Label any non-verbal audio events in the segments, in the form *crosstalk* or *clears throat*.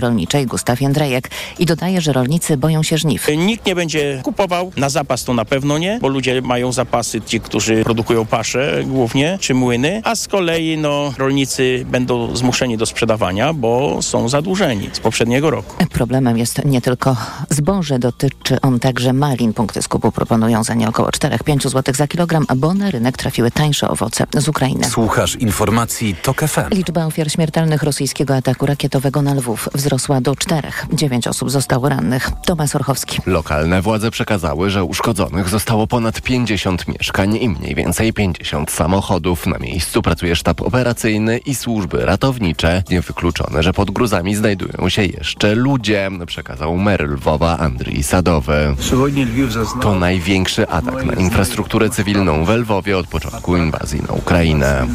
rolniczej Gustaw Jędrejek i dodaje, że rolnicy boją się żniw. Nikt nie będzie kupował, na zapas to na pewno nie, bo ludzie mają zapasy, ci, którzy produkują pasze głównie, czy młyny, a z kolei no, rolnicy będą zmuszeni do sprzedawania, bo są zadłużeni z poprzedniego roku. Problemem jest nie tylko zboże, dotyczy on także malin. Punkty skupu proponują za nie około 4-5 zł za kilogram, bo na rynek trafiły tańsze owoce z Ukrainy. Słuchasz informacji TOK FM. Liczba ofiar śmiertelnych rosyjskiego ataku rakietowego na Lwów wzrosła do czterech. Dziewięć osób zostało rannych. Tomasz Orchowski. Lokalne władze przekazały, że uszkodzonych zostało ponad 50 mieszkań i mniej więcej 50 samochodów. Na miejscu pracuje sztab operacyjny i służby ratownicze. Niewykluczone, że pod gruzami znajdują się jeszcze ludzie, przekazał mer Lwowa Andrii Sadowy. To największy atak na infrastrukturę cywilną w Lwowie od początku inwazji na Ukrainę.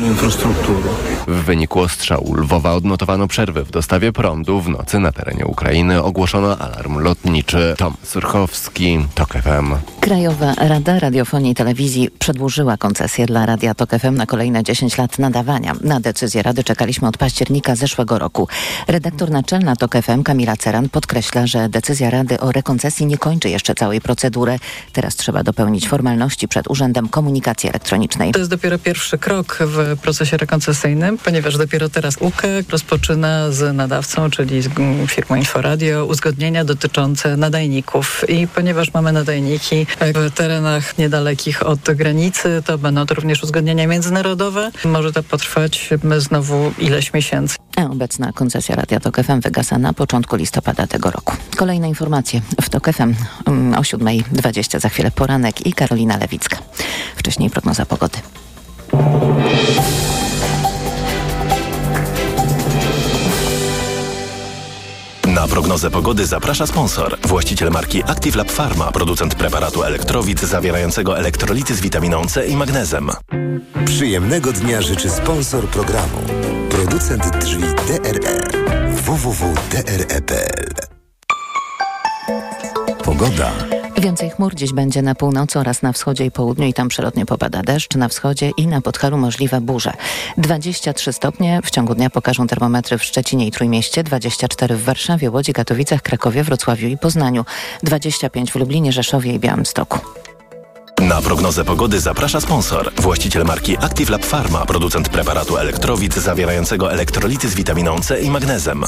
W wyniku ostrzału Lwowa odnotowano przerwy w dostawie prądu. W nocy na terenie Ukrainy ogłoszono alarm lotniczy. Tom Surchowski, TOK FM. Krajowa Rada Radiofonii i Telewizji przedłużyła koncesję dla Radia Tok FM na kolejne 10 lat nadawania. Na decyzję Rady czekaliśmy od października zeszłego roku. Redaktor naczelna Tok FM Kamila Ceran podkreśla, że decyzja Rady o rekoncesji nie kończy jeszcze całej procedury. Teraz trzeba dopełnić formalności przed Urzędem Komunikacji Elektronicznej. To jest dopiero pierwszy krok w procesie rekoncesyjnym, ponieważ dopiero teraz UKE rozpoczyna z nadawcą, czyli z firmą Inforadio, uzgodnienia dotyczące nadajników. I ponieważ mamy nadajniki w terenach niedalekich od granicy, to będą to również uzgodnienia międzynarodowe. Może to potrwać znowu ileś miesięcy. A obecna koncesja Radia Tok FM wygasa na początku listopada tego roku. Kolejne informacje w Tok FM mm, o 7.20 za chwilę poranek i Karolina Lewicka. Wcześniej prognoza pogody. Prognozę pogody zaprasza sponsor. Właściciel marki Active Lab Pharma, producent preparatu elektrowid zawierającego elektrolity z witaminą C i magnezem. Przyjemnego dnia życzy sponsor programu. Producent drzwi DRE. www.dre.pl Pogoda. Więcej chmur dziś będzie na północy oraz na wschodzie i południu i tam przelotnie popada deszcz. Na wschodzie i na Podhalu możliwe burze. 23 stopnie w ciągu dnia pokażą termometry w Szczecinie i Trójmieście, 24 w Warszawie, Łodzi, Katowicach, Krakowie, Wrocławiu i Poznaniu, 25 w Lublinie, Rzeszowie i Białymstoku. Na prognozę pogody zaprasza sponsor. Właściciel marki Active Lab Pharma, producent preparatu elektrowid zawierającego elektrolity z witaminą C i magnezem.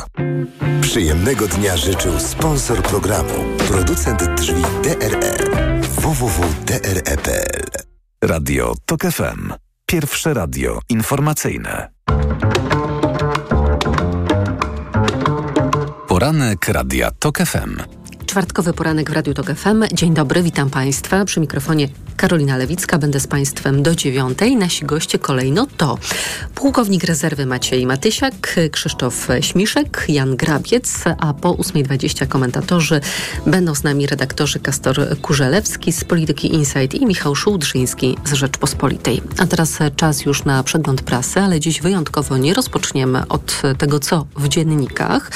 Przyjemnego dnia życzył sponsor programu. Producent drzwi DRE. www.dre.pl Radio TOK FM. Pierwsze radio informacyjne. Poranek Radia TOK FM. Czwartkowy poranek w Radiu Tok FM. Dzień dobry, witam Państwa. Przy mikrofonie Karolina Lewicka. Będę z Państwem do dziewiątej. Nasi goście kolejno to pułkownik rezerwy Maciej Matysiak, Krzysztof Śmiszek, Jan Grabiec, a po 8.20 komentatorzy będą z nami redaktorzy Kastor Kurzelewski z Polityki Insight i Michał Szułdrzyński z Rzeczpospolitej. A teraz czas już na przegląd prasy, ale dziś wyjątkowo nie rozpoczniemy od tego, co w dziennikach,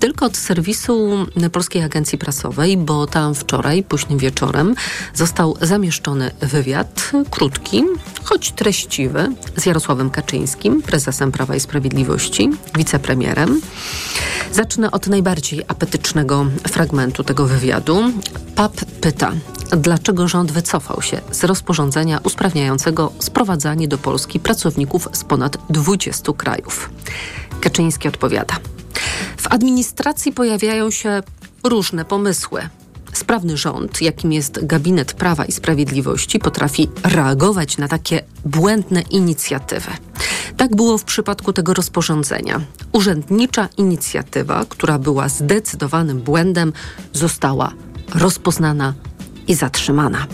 tylko od serwisu Polskiej Agencji Prasowej, bo tam wczoraj, późnym wieczorem, został zamieszczony wywiad, krótki, choć treściwy, z Jarosławem Kaczyńskim, prezesem Prawa i Sprawiedliwości, wicepremierem. Zacznę od najbardziej apetycznego fragmentu tego wywiadu. PAP pyta, dlaczego rząd wycofał się z rozporządzenia usprawniającego sprowadzanie do Polski pracowników z ponad 20 krajów. Kaczyński odpowiada. W administracji pojawiają się różne pomysły. Sprawny rząd, jakim jest Gabinet Prawa i Sprawiedliwości, potrafi reagować na takie błędne inicjatywy. Tak było w przypadku tego rozporządzenia. Urzędnicza inicjatywa, która była zdecydowanym błędem, została rozpoznana i zatrzymana.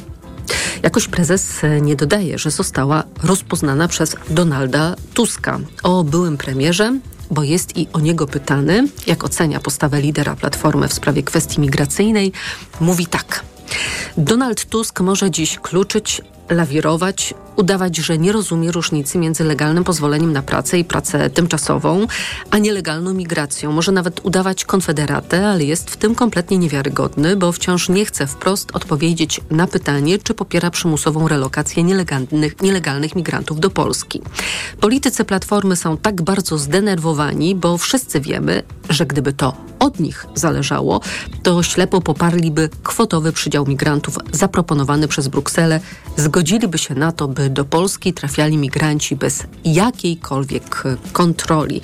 Jakoś prezes nie dodaje, że została rozpoznana przez Donalda Tuska. O byłym premierze bo jest i o niego pytany, jak ocenia postawę lidera Platformy w sprawie kwestii migracyjnej, mówi tak. Donald Tusk może dziś kluczyć, lawirować, udawać, że nie rozumie różnicy między legalnym pozwoleniem na pracę i pracę tymczasową, a nielegalną migracją. Może nawet udawać konfederatę, ale jest w tym kompletnie niewiarygodny, bo wciąż nie chce wprost odpowiedzieć na pytanie, czy popiera przymusową relokację nielegalnych, nielegalnych migrantów do Polski. Politycy Platformy są tak bardzo zdenerwowani, bo wszyscy wiemy, że gdyby to od nich zależało, to ślepo poparliby kwotowy przydział migrantów zaproponowany przez Brukselę, zgodziliby się na to, by do Polski trafiali migranci bez jakiejkolwiek kontroli.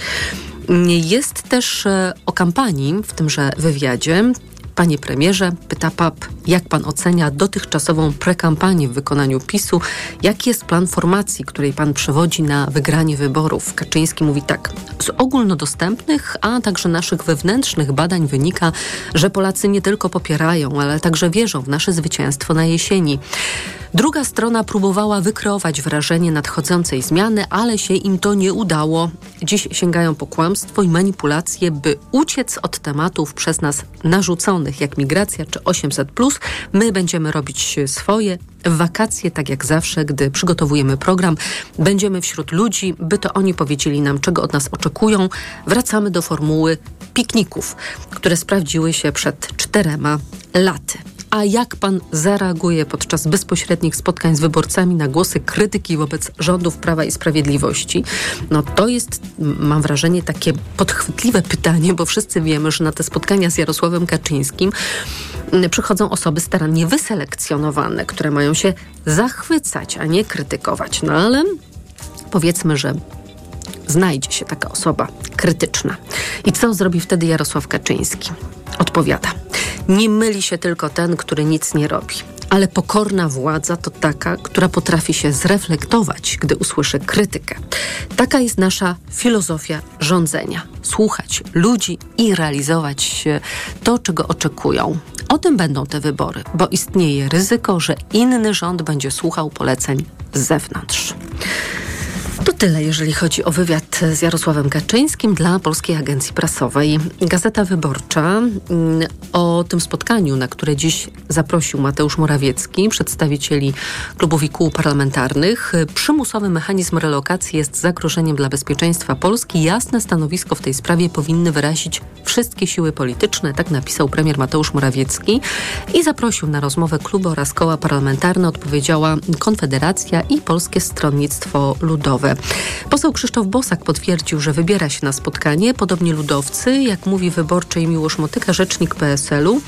Jest też e, o kampanii w tymże wywiadzie. Panie premierze, pyta PAP, jak pan ocenia dotychczasową prekampanię w wykonaniu PiSu? Jaki jest plan formacji, której pan przewodzi na wygranie wyborów? Kaczyński mówi tak. Z ogólnodostępnych, a także naszych wewnętrznych badań wynika, że Polacy nie tylko popierają, ale także wierzą w nasze zwycięstwo na jesieni. Druga strona próbowała wykreować wrażenie nadchodzącej zmiany, ale się im to nie udało. Dziś sięgają po kłamstwo i manipulacje, by uciec od tematów przez nas narzuconych, jak migracja czy 800. My będziemy robić swoje. Wakacje, tak jak zawsze, gdy przygotowujemy program, będziemy wśród ludzi, by to oni powiedzieli nam, czego od nas oczekują. Wracamy do formuły pikników, które sprawdziły się przed czterema laty. A jak pan zareaguje podczas bezpośrednich spotkań z wyborcami na głosy krytyki wobec rządów Prawa i Sprawiedliwości? No to jest, mam wrażenie, takie podchwytliwe pytanie, bo wszyscy wiemy, że na te spotkania z Jarosławem Kaczyńskim mm, przychodzą osoby starannie wyselekcjonowane, które mają się zachwycać, a nie krytykować. No ale powiedzmy, że znajdzie się taka osoba krytyczna. I co zrobi wtedy Jarosław Kaczyński? Odpowiada. Nie myli się tylko ten, który nic nie robi. Ale pokorna władza to taka, która potrafi się zreflektować, gdy usłyszy krytykę. Taka jest nasza filozofia rządzenia: słuchać ludzi i realizować to, czego oczekują. O tym będą te wybory, bo istnieje ryzyko, że inny rząd będzie słuchał poleceń z zewnątrz. To tyle, jeżeli chodzi o wywiad z Jarosławem Kaczyńskim dla Polskiej Agencji Prasowej. Gazeta Wyborcza mm, o tym spotkaniu, na które dziś zaprosił Mateusz Morawiecki, przedstawicieli klubów i kół parlamentarnych. Przymusowy mechanizm relokacji jest zagrożeniem dla bezpieczeństwa Polski. Jasne stanowisko w tej sprawie powinny wyrazić wszystkie siły polityczne, tak napisał premier Mateusz Morawiecki i zaprosił na rozmowę kluby oraz koła parlamentarne, odpowiedziała Konfederacja i Polskie Stronnictwo Ludowe. Poseł Krzysztof Bosak potwierdził, że wybiera się na spotkanie, podobnie ludowcy, jak mówi wyborczej Miłosz Motyka, rzecznik PSL-u.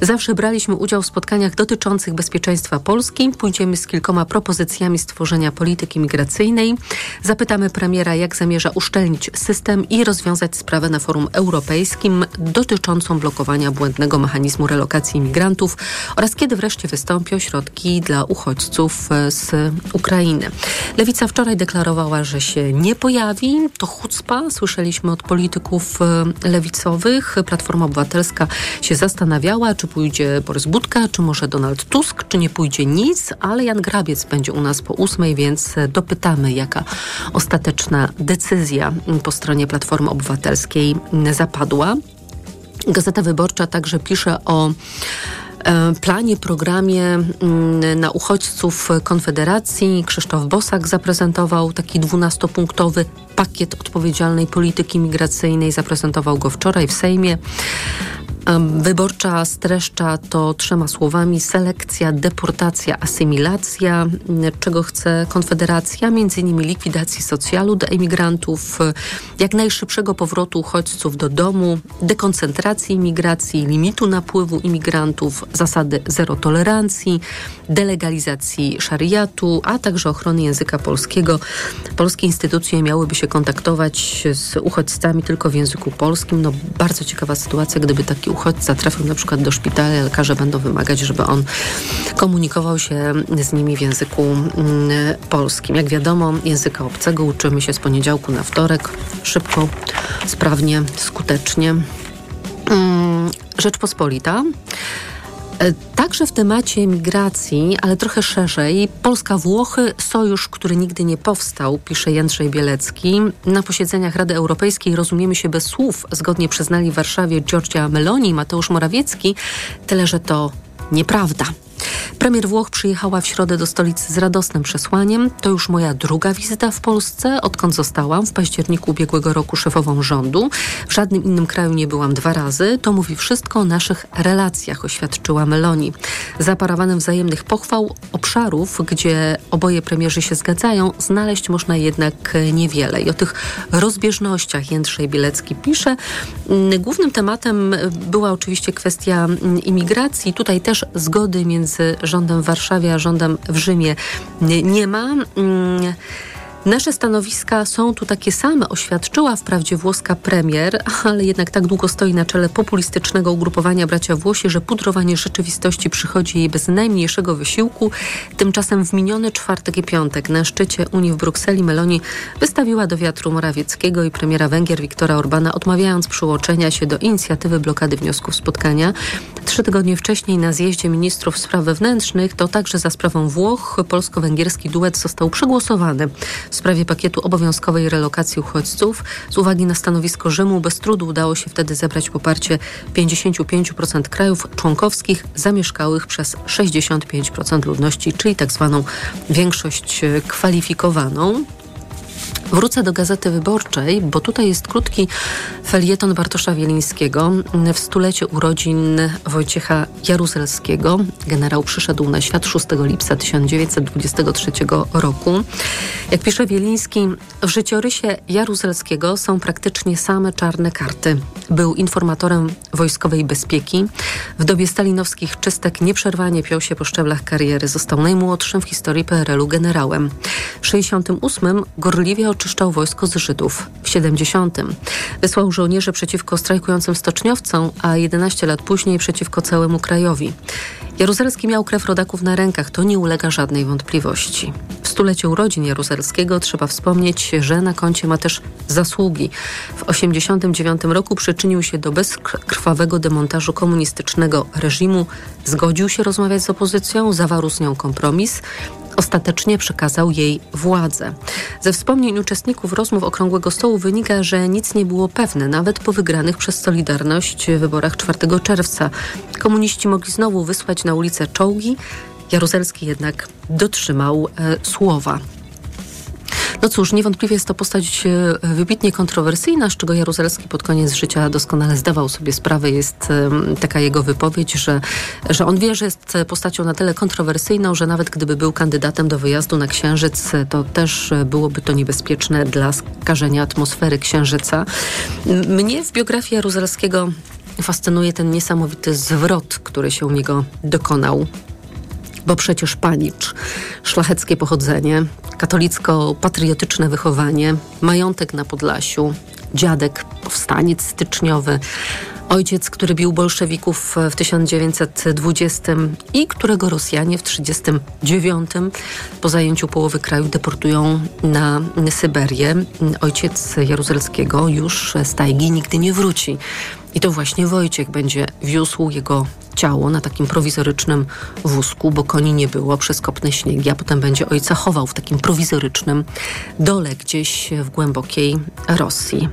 Zawsze braliśmy udział w spotkaniach dotyczących bezpieczeństwa Polski. Pójdziemy z kilkoma propozycjami stworzenia polityki migracyjnej. Zapytamy premiera, jak zamierza uszczelnić system i rozwiązać sprawę na forum europejskim dotyczącą blokowania błędnego mechanizmu relokacji imigrantów oraz kiedy wreszcie wystąpią środki dla uchodźców z Ukrainy. Lewica wczoraj deklarowała, że się nie pojawi. To chucpa. Słyszeliśmy od polityków e, lewicowych. Platforma Obywatelska się zastanawiała, czy pójdzie Borys Budka, czy może Donald Tusk, czy nie pójdzie nic, ale Jan Grabiec będzie u nas po ósmej, więc dopytamy, jaka ostateczna decyzja po stronie Platformy Obywatelskiej zapadła. Gazeta Wyborcza także pisze o E, planie, programie mm, na uchodźców Konfederacji Krzysztof Bosak zaprezentował taki dwunastopunktowy pakiet odpowiedzialnej polityki migracyjnej. Zaprezentował go wczoraj w Sejmie. Wyborcza streszcza to trzema słowami: selekcja, deportacja, asymilacja. Czego chce Konfederacja? Między innymi likwidacji socjalu dla emigrantów, jak najszybszego powrotu uchodźców do domu, dekoncentracji imigracji, limitu napływu imigrantów, zasady zero tolerancji, delegalizacji szariatu, a także ochrony języka polskiego. Polskie instytucje miałyby się kontaktować z uchodźcami tylko w języku polskim. No, bardzo ciekawa sytuacja, gdyby taki uchodźca trafił na przykład do szpitala, lekarze będą wymagać, żeby on komunikował się z nimi w języku mm, polskim. Jak wiadomo, języka obcego uczymy się z poniedziałku na wtorek. Szybko, sprawnie, skutecznie. Mm, Rzeczpospolita. E, także w temacie migracji, ale trochę szerzej, Polska-Włochy, sojusz, który nigdy nie powstał, pisze Jędrzej Bielecki. Na posiedzeniach Rady Europejskiej rozumiemy się bez słów, zgodnie przyznali w Warszawie Giorgia Meloni i Mateusz Morawiecki, tyle że to nieprawda. Premier Włoch przyjechała w środę do stolicy z radosnym przesłaniem. To już moja druga wizyta w Polsce, odkąd zostałam w październiku ubiegłego roku szefową rządu. W żadnym innym kraju nie byłam dwa razy. To mówi wszystko o naszych relacjach, oświadczyła Meloni. Zaparawanym wzajemnych pochwał obszarów, gdzie oboje premierzy się zgadzają, znaleźć można jednak niewiele. I o tych rozbieżnościach Jędrzej Bielecki pisze. Głównym tematem była oczywiście kwestia imigracji. Tutaj też zgody między rządem w Warszawie a rządem w Rzymie nie ma. Mm, Nasze stanowiska są tu takie same, oświadczyła wprawdzie włoska premier, ale jednak tak długo stoi na czele populistycznego ugrupowania bracia Włosi, że pudrowanie rzeczywistości przychodzi jej bez najmniejszego wysiłku. Tymczasem w miniony czwartek i piątek na szczycie Unii w Brukseli Meloni wystawiła do wiatru Morawieckiego i premiera Węgier Viktora Orbana, odmawiając przyłączenia się do inicjatywy blokady wniosków spotkania. Trzy tygodnie wcześniej na zjeździe ministrów spraw wewnętrznych, to także za sprawą Włoch, polsko-węgierski duet został przegłosowany w sprawie pakietu obowiązkowej relokacji uchodźców. Z uwagi na stanowisko Rzymu bez trudu udało się wtedy zebrać poparcie 55% krajów członkowskich zamieszkałych przez 65% ludności, czyli tak zwaną większość kwalifikowaną. Wrócę do Gazety Wyborczej, bo tutaj jest krótki felieton Bartosza Wielińskiego w stulecie urodzin Wojciecha Jaruzelskiego. Generał przyszedł na świat 6 lipca 1923 roku. Jak pisze Wieliński, w życiorysie Jaruzelskiego są praktycznie same czarne karty. Był informatorem wojskowej bezpieki. W dobie stalinowskich czystek nieprzerwanie piął się po szczeblach kariery. Został najmłodszym w historii PRL-u generałem. W 68 gorliwie oczyszczał wojsko z Żydów. W 70 wysłał żołnierzy przeciwko strajkującym stoczniowcom, a 11 lat później przeciwko całemu krajowi. Jaruzelski miał krew rodaków na rękach, to nie ulega żadnej wątpliwości. W stulecie urodzin Jaruzelskiego trzeba wspomnieć, że na koncie ma też zasługi. W 89 roku przyczynił się do bezkrwawego demontażu komunistycznego reżimu, zgodził się rozmawiać z opozycją, zawarł z nią kompromis, ostatecznie przekazał jej władzę. Ze wspomnień uczestników rozmów Okrągłego Stołu wynika, że nic nie było pewne, nawet po wygranych przez Solidarność wyborach 4 czerwca. Komuniści mogli znowu wysłać na ulicę czołgi, Jaruzelski jednak dotrzymał e, słowa. No cóż, niewątpliwie jest to postać e, wybitnie kontrowersyjna, z czego Jaruzelski pod koniec życia doskonale zdawał sobie sprawę. Jest taka jego wypowiedź, że, że on wie, że jest postacią na tyle kontrowersyjną, że nawet gdyby był kandydatem do wyjazdu na Księżyc, to też byłoby to niebezpieczne dla skażenia atmosfery Księżyca. Mnie w biografii Jaruzelskiego fascynuje ten niesamowity zwrot, który się u niego dokonał bo przecież panicz, szlacheckie pochodzenie, katolicko-patriotyczne wychowanie, majątek na Podlasiu, dziadek, powstaniec styczniowy, ojciec, który bił bolszewików w 1920 i którego Rosjanie w 1939 po zajęciu połowy kraju deportują na Syberię. Ojciec Jaruzelskiego już z tajgi nigdy nie wróci. I to właśnie Wojciech będzie wiózł jego ciało na takim prowizorycznym wózku, bo koni nie było przez kopne śniegi, a potem będzie ojca chował w takim prowizorycznym dole gdzieś w głębokiej Rosji.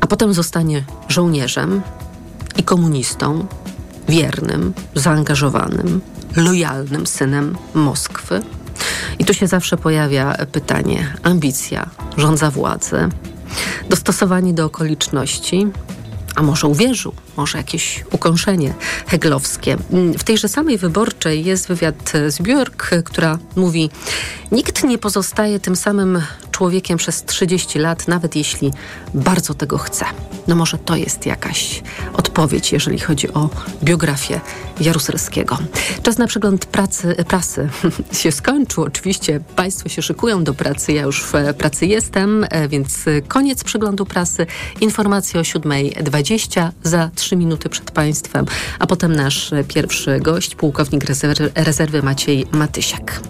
A potem zostanie żołnierzem i komunistą, wiernym, zaangażowanym, lojalnym synem Moskwy. I tu się zawsze pojawia pytanie: ambicja, rządza władzy, dostosowanie do okoliczności, a może uwierzył, może jakieś ukąszenie heglowskie. W tejże samej wyborczej jest wywiad z Björk, która mówi: Nikt nie pozostaje tym samym człowiekiem przez 30 lat, nawet jeśli bardzo tego chce. No może to jest jakaś odpowiedź, jeżeli chodzi o biografię Jaruzelskiego. Czas na przegląd pracy, prasy *laughs* się skończył. Oczywiście Państwo się szykują do pracy, ja już w pracy jestem, e, więc koniec przeglądu prasy. Informacje o 7.20 za 3 minuty przed Państwem, a potem nasz pierwszy gość, pułkownik rezerwy, rezerwy Maciej Matysiak.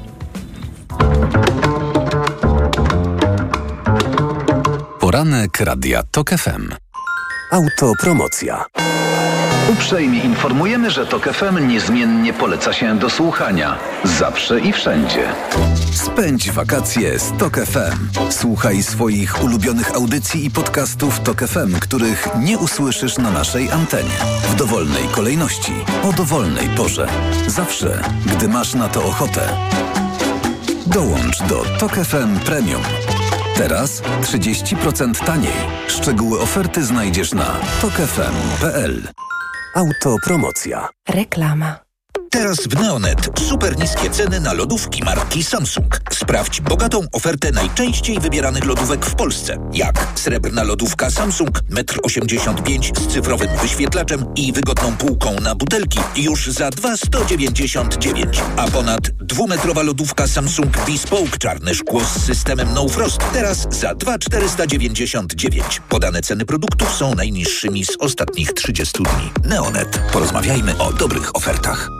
Poranek Radia TOK FM. Autopromocja. Uprzejmie informujemy, że TOK FM niezmiennie poleca się do słuchania. Zawsze i wszędzie. Spędź wakacje z TOK FM. Słuchaj swoich ulubionych audycji i podcastów TOK FM, których nie usłyszysz na naszej antenie. W dowolnej kolejności, o dowolnej porze. Zawsze, gdy masz na to ochotę. Dołącz do TOK FM Premium. Teraz 30% taniej. Szczegóły oferty znajdziesz na tokefm.pl. Autopromocja. Reklama. Teraz w Neonet super niskie ceny na lodówki marki Samsung. Sprawdź bogatą ofertę najczęściej wybieranych lodówek w Polsce. Jak srebrna lodówka Samsung 1,85 m z cyfrowym wyświetlaczem i wygodną półką na butelki już za 2,199. A ponad dwumetrowa lodówka Samsung Bespoke czarne szkło z systemem No Frost teraz za 2,499. Podane ceny produktów są najniższymi z ostatnich 30 dni. Neonet. Porozmawiajmy o dobrych ofertach.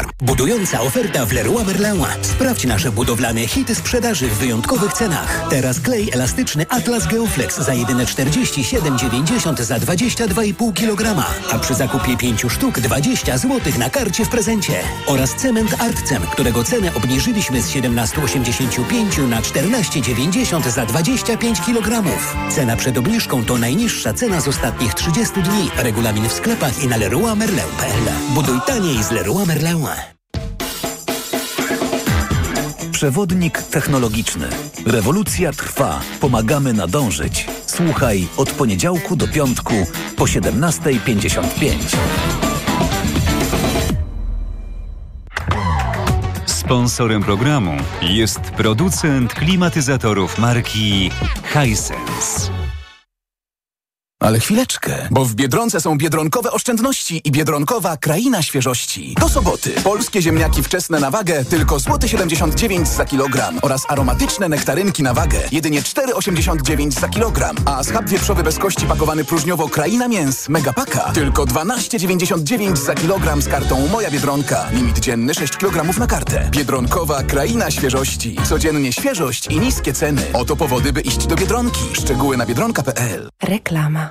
Budująca oferta w Leroy Merlin. Sprawdź nasze budowlane hity sprzedaży w wyjątkowych cenach. Teraz klej elastyczny Atlas Geoflex za jedyne 47,90 za 22,5 kg. A przy zakupie 5 sztuk 20 zł na karcie w prezencie. Oraz cement Artcem, którego cenę obniżyliśmy z 17,85 na 14,90 za 25 kg. Cena przed obniżką to najniższa cena z ostatnich 30 dni. Regulamin w sklepach i na leroymerlin.pl. Buduj taniej z Leroy Merlin. Przewodnik technologiczny. Rewolucja trwa. Pomagamy nadążyć. Słuchaj od poniedziałku do piątku po 17.55. Sponsorem programu jest producent klimatyzatorów marki Hisense. Ale chwileczkę, bo w Biedronce są biedronkowe oszczędności i biedronkowa kraina świeżości. Do soboty polskie ziemniaki wczesne na wagę tylko złoty 79 za kilogram oraz aromatyczne nektarynki na wagę jedynie 4,89 za kilogram, a schab wieprzowy bez kości pakowany próżniowo kraina mięs megapaka tylko 12,99 za kilogram z kartą Moja Biedronka. Limit dzienny 6 kg na kartę. Biedronkowa kraina świeżości. Codziennie świeżość i niskie ceny. Oto powody, by iść do Biedronki. Szczegóły na biedronka.pl. Reklama.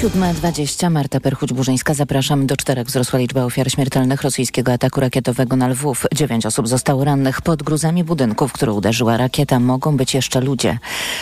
7.20. Marta Perchuć-Burzyńska. Zapraszam. Do czterech wzrosła liczba ofiar śmiertelnych rosyjskiego ataku rakietowego na Lwów. Dziewięć osób zostało rannych. Pod gruzami budynku, w który uderzyła rakieta, mogą być jeszcze ludzie.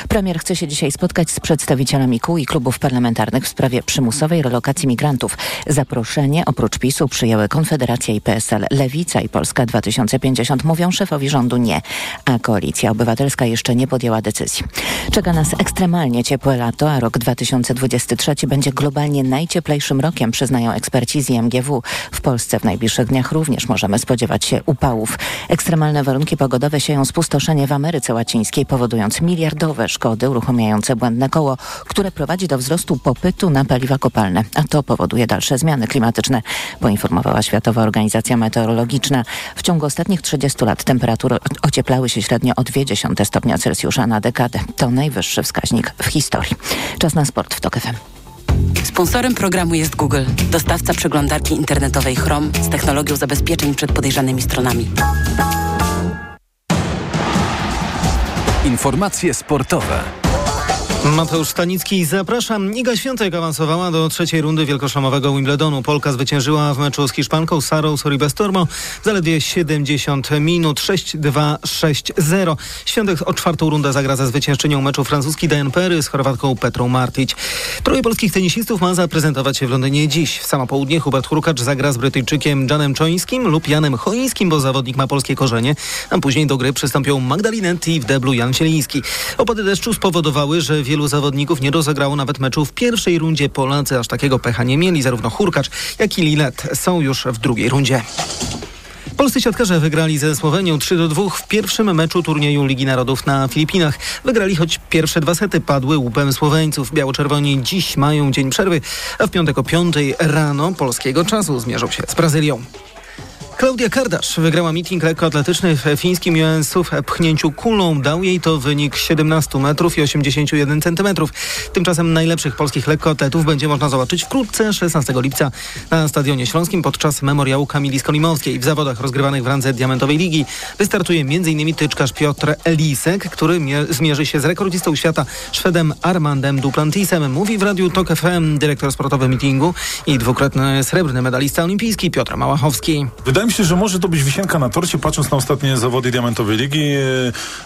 Premier chce się dzisiaj spotkać z przedstawicielami kół i klubów parlamentarnych w sprawie przymusowej relokacji migrantów. Zaproszenie oprócz PiSu przyjęły Konfederacja i PSL. Lewica i Polska 2050 mówią szefowi rządu nie, a Koalicja Obywatelska jeszcze nie podjęła decyzji. Czeka nas ekstremalnie ciepłe lato, a rok 2023 będzie globalnie najcieplejszym rokiem, przyznają eksperci z IMGW. W Polsce w najbliższych dniach również możemy spodziewać się upałów. Ekstremalne warunki pogodowe sieją spustoszenie w Ameryce Łacińskiej, powodując miliardowe szkody uruchamiające błędne koło, które prowadzi do wzrostu popytu na paliwa kopalne, a to powoduje dalsze zmiany klimatyczne, poinformowała Światowa Organizacja Meteorologiczna. W ciągu ostatnich 30 lat temperatury ocieplały się średnio o 0,2 stopnia Celsjusza na dekadę. To najwyższy wskaźnik w historii. Czas na sport w TOK FM. Sponsorem programu jest Google, dostawca przeglądarki internetowej Chrome z technologią zabezpieczeń przed podejrzanymi stronami. Informacje sportowe. Mateusz Stanicki, zapraszam. Iga Świątek awansowała do trzeciej rundy wielkoszamowego Wimbledonu. Polka zwyciężyła w meczu z Hiszpanką Sarą Soribestormo zaledwie 70 minut 6-2-6-0. Świątek o czwartą rundę zagra ze zwyciężczynią meczu francuski Diane Perry z Chorwatką Petrą Martic. Troje polskich tenisistów ma zaprezentować się w Londynie dziś. W samo południe Hubert Hurkacz zagra z Brytyjczykiem Janem Czońskim lub Janem Choińskim, bo zawodnik ma polskie korzenie, a później do gry przystąpią Magdalinetti w deblu Jan Sieliński. Opady deszczu spowodowały, że wielu zawodników nie rozegrało nawet meczu w pierwszej rundzie. Polacy aż takiego pecha nie mieli. Zarówno Hurkacz, jak i Lilet są już w drugiej rundzie. Polscy siatkarze wygrali ze Słowenią 3 do 2 w pierwszym meczu turnieju Ligi Narodów na Filipinach. Wygrali, choć pierwsze dwa sety padły łupem Słoweńców. Biało-czerwoni dziś mają dzień przerwy, a w piątek o 5 rano polskiego czasu zmierzą się z Brazylią. Klaudia Kardasz wygrała meeting lekkoatletyczny w fińskim Joensuu w pchnięciu kulą. Dał jej to wynik 17 metrów i 81 centymetrów. Tymczasem najlepszych polskich lekkoatletów będzie można zobaczyć wkrótce, 16 lipca na Stadionie Śląskim podczas memoriału Kamili Skolimowskiej. W zawodach rozgrywanych w randze Diamentowej Ligi wystartuje m.in. tyczkarz Piotr Elisek, który zmierzy się z rekordzistą świata Szwedem Armandem Duplantisem. Mówi w Radiu TOK FM dyrektor sportowy meetingu i dwukrotny srebrny medalista olimpijski Piotr Małachowski. Wydaje się, że może to być wisienka na torcie, patrząc na ostatnie zawody Diamentowej Ligi.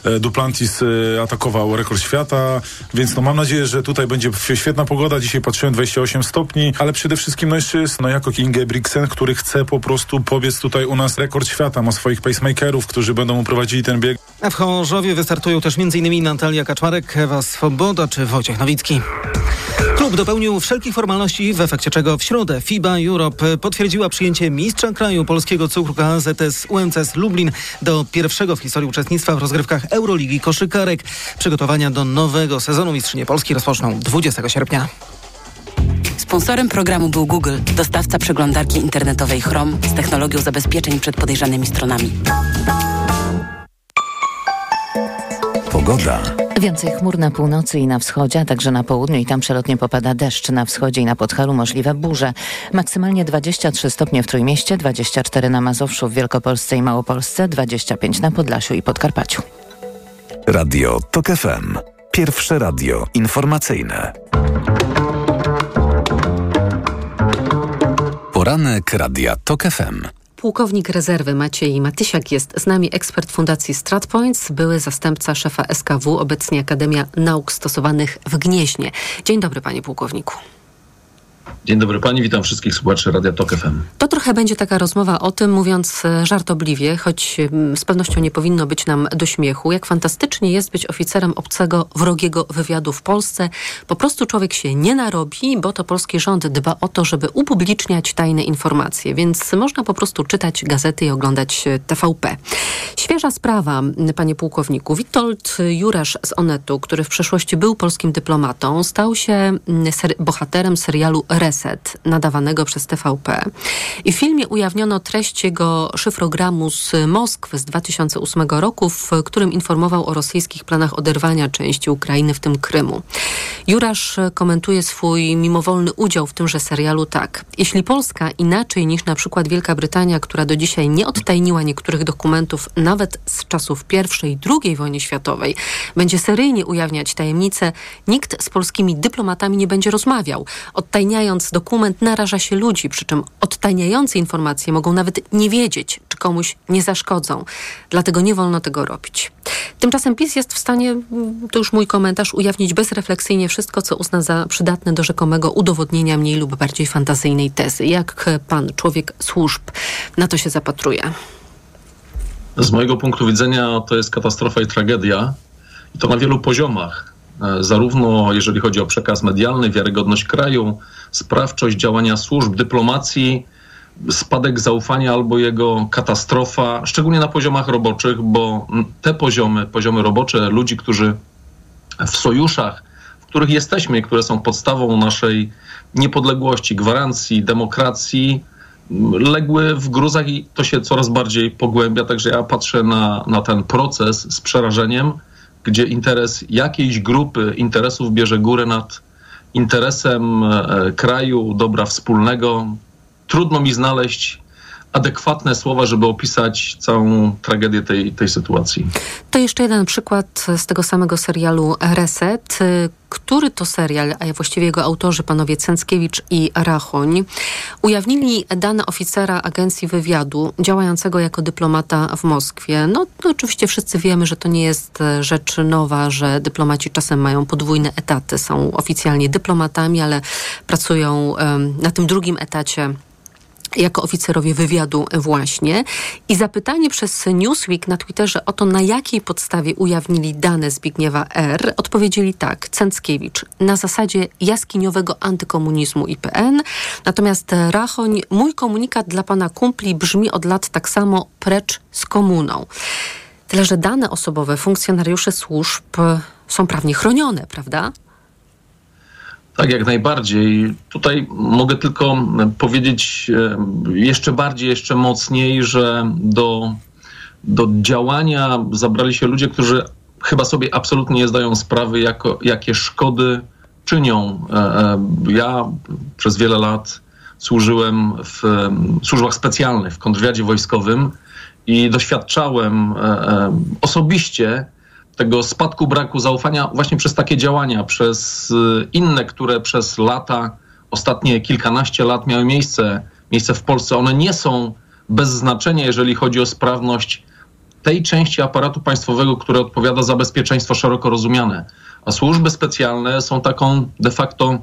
E, e, Duplantis e, atakował rekord świata, więc no mam nadzieję, że tutaj będzie świetna pogoda. Dzisiaj patrzyłem 28 stopni, ale przede wszystkim no jeszcze jest no jako Ingebrigtsen, który chce po prostu pobiec tutaj u nas rekord świata. Ma swoich pacemakerów, którzy będą mu prowadzili ten bieg. A w Chorzowie wystartują też m.in. Natalia Kaczmarek, Ewa Swoboda czy Wojciech Nowicki. Klub dopełnił wszelkich formalności, w efekcie czego w środę FIBA Europe potwierdziła przyjęcie mistrza kraju polskiego cukru KZS UMCS Lublin do pierwszego w historii uczestnictwa w rozgrywkach Euroligi Koszykarek. Przygotowania do nowego sezonu Mistrzynie Polski rozpoczną 20 sierpnia. Sponsorem programu był Google, dostawca przeglądarki internetowej Chrome z technologią zabezpieczeń przed podejrzanymi stronami. Pogoda. Więcej chmur na północy i na wschodzie, a także na południu i tam przelotnie popada deszcz. Na wschodzie i na Podhalu możliwe burze. Maksymalnie 23 stopnie w Trójmieście, 24 na Mazowszu, w Wielkopolsce i Małopolsce, 25 na Podlasiu i Podkarpaciu. Radio TOK FM. Pierwsze radio informacyjne. Poranek Radia TOK FM. Pułkownik rezerwy Maciej Matysiak jest z nami, ekspert Fundacji StratPoints, były zastępca szefa SKW, obecnie Akademia Nauk Stosowanych w Gnieźnie. Dzień dobry, panie pułkowniku. Dzień dobry pani, witam wszystkich słuchaczy Radia Tok FM. To trochę będzie taka rozmowa o tym, mówiąc e, żartobliwie, choć mm, z pewnością nie powinno być nam do śmiechu, jak fantastycznie jest być oficerem obcego, wrogiego wywiadu w Polsce. Po prostu człowiek się nie narobi, bo to polski rząd dba o to, żeby upubliczniać tajne informacje, więc można po prostu czytać gazety i oglądać e, TVP. Świeża sprawa, panie pułkowniku. Witold Jurasz z Onetu, który w przeszłości był polskim dyplomatą, stał się ser bohaterem serialu Reset, nadawanego przez TVP. I w filmie ujawniono treść jego szyfrogramu z Moskwy z 2008 roku, w którym informował o rosyjskich planach oderwania części Ukrainy, w tym Krymu. Jurasz komentuje swój mimowolny udział w tymże serialu tak. Jeśli Polska inaczej niż na przykład Wielka Brytania, która do dzisiaj nie odtajniła niektórych dokumentów nawet z czasów I i II wojny światowej, będzie seryjnie ujawniać tajemnice, nikt z polskimi dyplomatami nie będzie rozmawiał. Dokument naraża się ludzi, przy czym odtajniający informacje mogą nawet nie wiedzieć, czy komuś nie zaszkodzą. Dlatego nie wolno tego robić. Tymczasem PiS jest w stanie, to już mój komentarz, ujawnić bezrefleksyjnie wszystko, co uzna za przydatne do rzekomego udowodnienia mniej lub bardziej fantazyjnej tezy. Jak pan, człowiek służb, na to się zapatruje? Z mojego punktu widzenia to jest katastrofa i tragedia. I to na wielu poziomach. E, zarówno jeżeli chodzi o przekaz medialny, wiarygodność kraju, sprawczość działania służb, dyplomacji, spadek zaufania albo jego katastrofa, szczególnie na poziomach roboczych, bo te poziomy, poziomy robocze ludzi, którzy w sojuszach, w których jesteśmy które są podstawą naszej niepodległości, gwarancji, demokracji, legły w gruzach i to się coraz bardziej pogłębia. Także ja patrzę na, na ten proces z przerażeniem, gdzie interes jakiejś grupy interesów bierze górę nad interesem e, kraju, dobra wspólnego. Trudno mi znaleźć adekwatne słowa, żeby opisać całą tragedię tej, tej sytuacji. To jeszcze jeden przykład z tego samego serialu Reset. Który to serial, a właściwie jego autorzy, panowie Cęckiewicz i Rachoń, ujawnili dane oficera agencji wywiadu działającego jako dyplomata w Moskwie. No, oczywiście wszyscy wiemy, że to nie jest rzecz nowa, że dyplomaci czasem mają podwójne etaty. Są oficjalnie dyplomatami, ale pracują um, na tym drugim etacie jako oficerowie wywiadu właśnie. I zapytanie przez Newsweek na Twitterze o to, na jakiej podstawie ujawnili dane Zbigniewa R., odpowiedzieli tak. Cęckiewicz, na zasadzie jaskiniowego antykomunizmu IPN. Natomiast Rachoń, mój komunikat dla pana kumpli brzmi od lat tak samo precz z komuną. Tyle, że dane osobowe funkcjonariuszy służb są prawnie chronione, prawda? Tak, jak najbardziej. Tutaj mogę tylko powiedzieć e, jeszcze bardziej, jeszcze mocniej, że do, do działania zabrali się ludzie, którzy chyba sobie absolutnie nie zdają sprawy, jako, jakie szkody czynią. E, e, ja przez wiele lat służyłem w służbach specjalnych, w kontrwywiadzie wojskowym i doświadczałem osobiście tego spadku braku zaufania właśnie przez takie działania, przez y, inne, które przez lata, ostatnie kilkanaście lat miały miejsce, miejsce w Polsce. One nie są bez znaczenia, jeżeli chodzi o sprawność tej części aparatu państwowego, które odpowiada za bezpieczeństwo szeroko rozumiane. A służby specjalne są taką de facto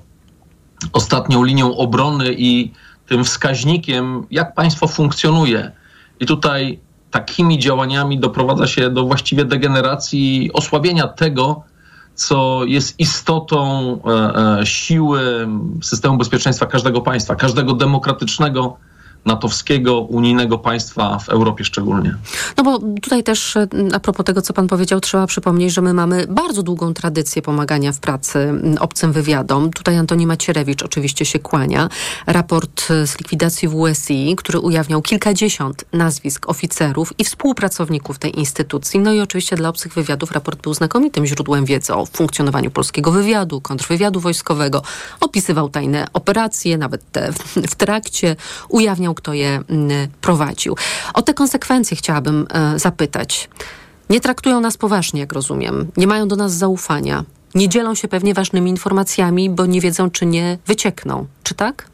ostatnią linią obrony i tym wskaźnikiem, jak państwo funkcjonuje. I tutaj takimi działaniami doprowadza się do właściwie degeneracji, osłabienia tego, co jest istotą e, e, siły systemu bezpieczeństwa każdego państwa, każdego demokratycznego natowskiego, unijnego państwa w Europie szczególnie. No bo tutaj też e, a propos tego, co pan powiedział, trzeba przypomnieć, że my mamy bardzo długą tradycję pomagania w pracy obcym wywiadom. Tutaj Antoni Macierewicz oczywiście się kłania. Raport e, z likwidacji WSI, który ujawniał kilkadziesiąt nazwisk oficerów i współpracowników tej instytucji. No i oczywiście dla obcych wywiadów raport był znakomitym źródłem wiedzy o funkcjonowaniu polskiego wywiadu, kontrwywiadu wojskowego. Opisywał tajne operacje, nawet te w trakcie. Ujawniał kto je mm, prowadził. O te konsekwencje chciałabym e, zapytać. Nie traktują nas poważnie, jak rozumiem. Nie mają do nas zaufania. Nie dzielą się pewnie ważnymi informacjami, bo nie wiedzą, czy nie wyciekną. Czy tak?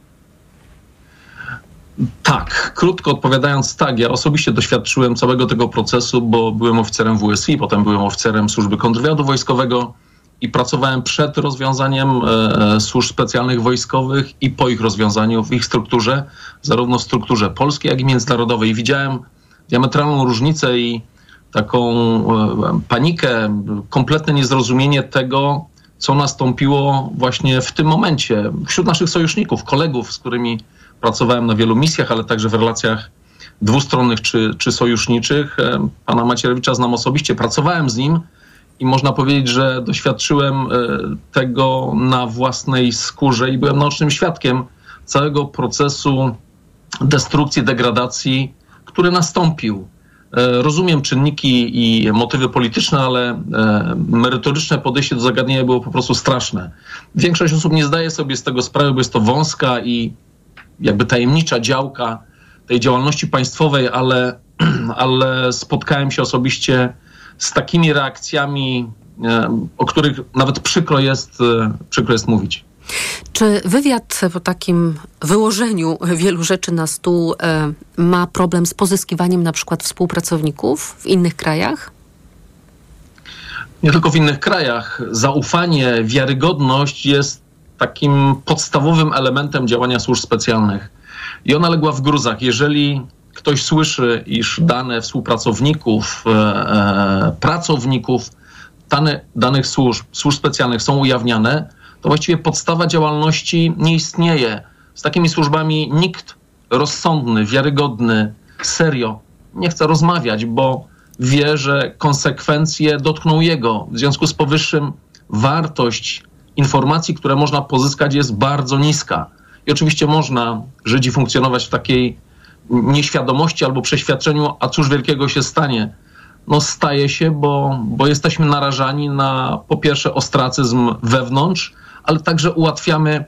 Tak, krótko odpowiadając, tak. Ja osobiście doświadczyłem całego tego procesu, bo byłem oficerem WSI, potem byłem oficerem służby kontrwywiadu wojskowego i pracowałem przed rozwiązaniem e, e, służb specjalnych wojskowych i po ich rozwiązaniu w ich strukturze, zarówno w strukturze polskiej, jak i międzynarodowej. Widziałem diametralną różnicę i taką e, panikę, kompletne niezrozumienie tego, co nastąpiło właśnie w tym momencie wśród naszych sojuszników, kolegów, z którymi pracowałem na wielu misjach, ale także w relacjach dwustronnych czy, czy sojuszniczych. Pana Macierewicza znam osobiście, pracowałem z nim i można powiedzieć, że doświadczyłem e, tego na własnej skórze i byłem naocznym świadkiem całego procesu destrukcji, degradacji, który nastąpił. E, rozumiem czynniki i motywy polityczne, ale e, merytoryczne podejście do zagadnienia było po prostu straszne. Większość osób nie zdaje sobie z tego sprawy, bo jest to wąska i jakby tajemnicza działka tej działalności państwowej, ale, *clears throat* ale spotkałem się osobiście z takimi reakcjami, e, o których nawet przykro jest, e, przykro jest mówić. Czy wywiad po takim wyłożeniu wielu rzeczy na stół e, ma problem z pozyskiwaniem na przykład współpracowników w innych krajach? Nie tylko w innych krajach. Zaufanie, wiarygodność jest takim podstawowym elementem działania służb specjalnych. I ona legła w gruzach. Jeżeli ktoś słyszy, iż dane współpracowników, e, e, pracowników dane, danych służb, służb specjalnych są ujawniane, to właściwie podstawa działalności nie istnieje. Z takimi służbami nikt rozsądny, wiarygodny, serio nie chce rozmawiać, bo wie, że konsekwencje dotkną jego. W związku z powyższym wartość informacji, które można pozyskać, jest bardzo niska. I oczywiście można żyć i funkcjonować w takiej nieświadomości albo przeświadczeniu, a cóż wielkiego się stanie. No staje się, bo, bo jesteśmy narażani na po pierwsze ostracyzm wewnątrz, ale także ułatwiamy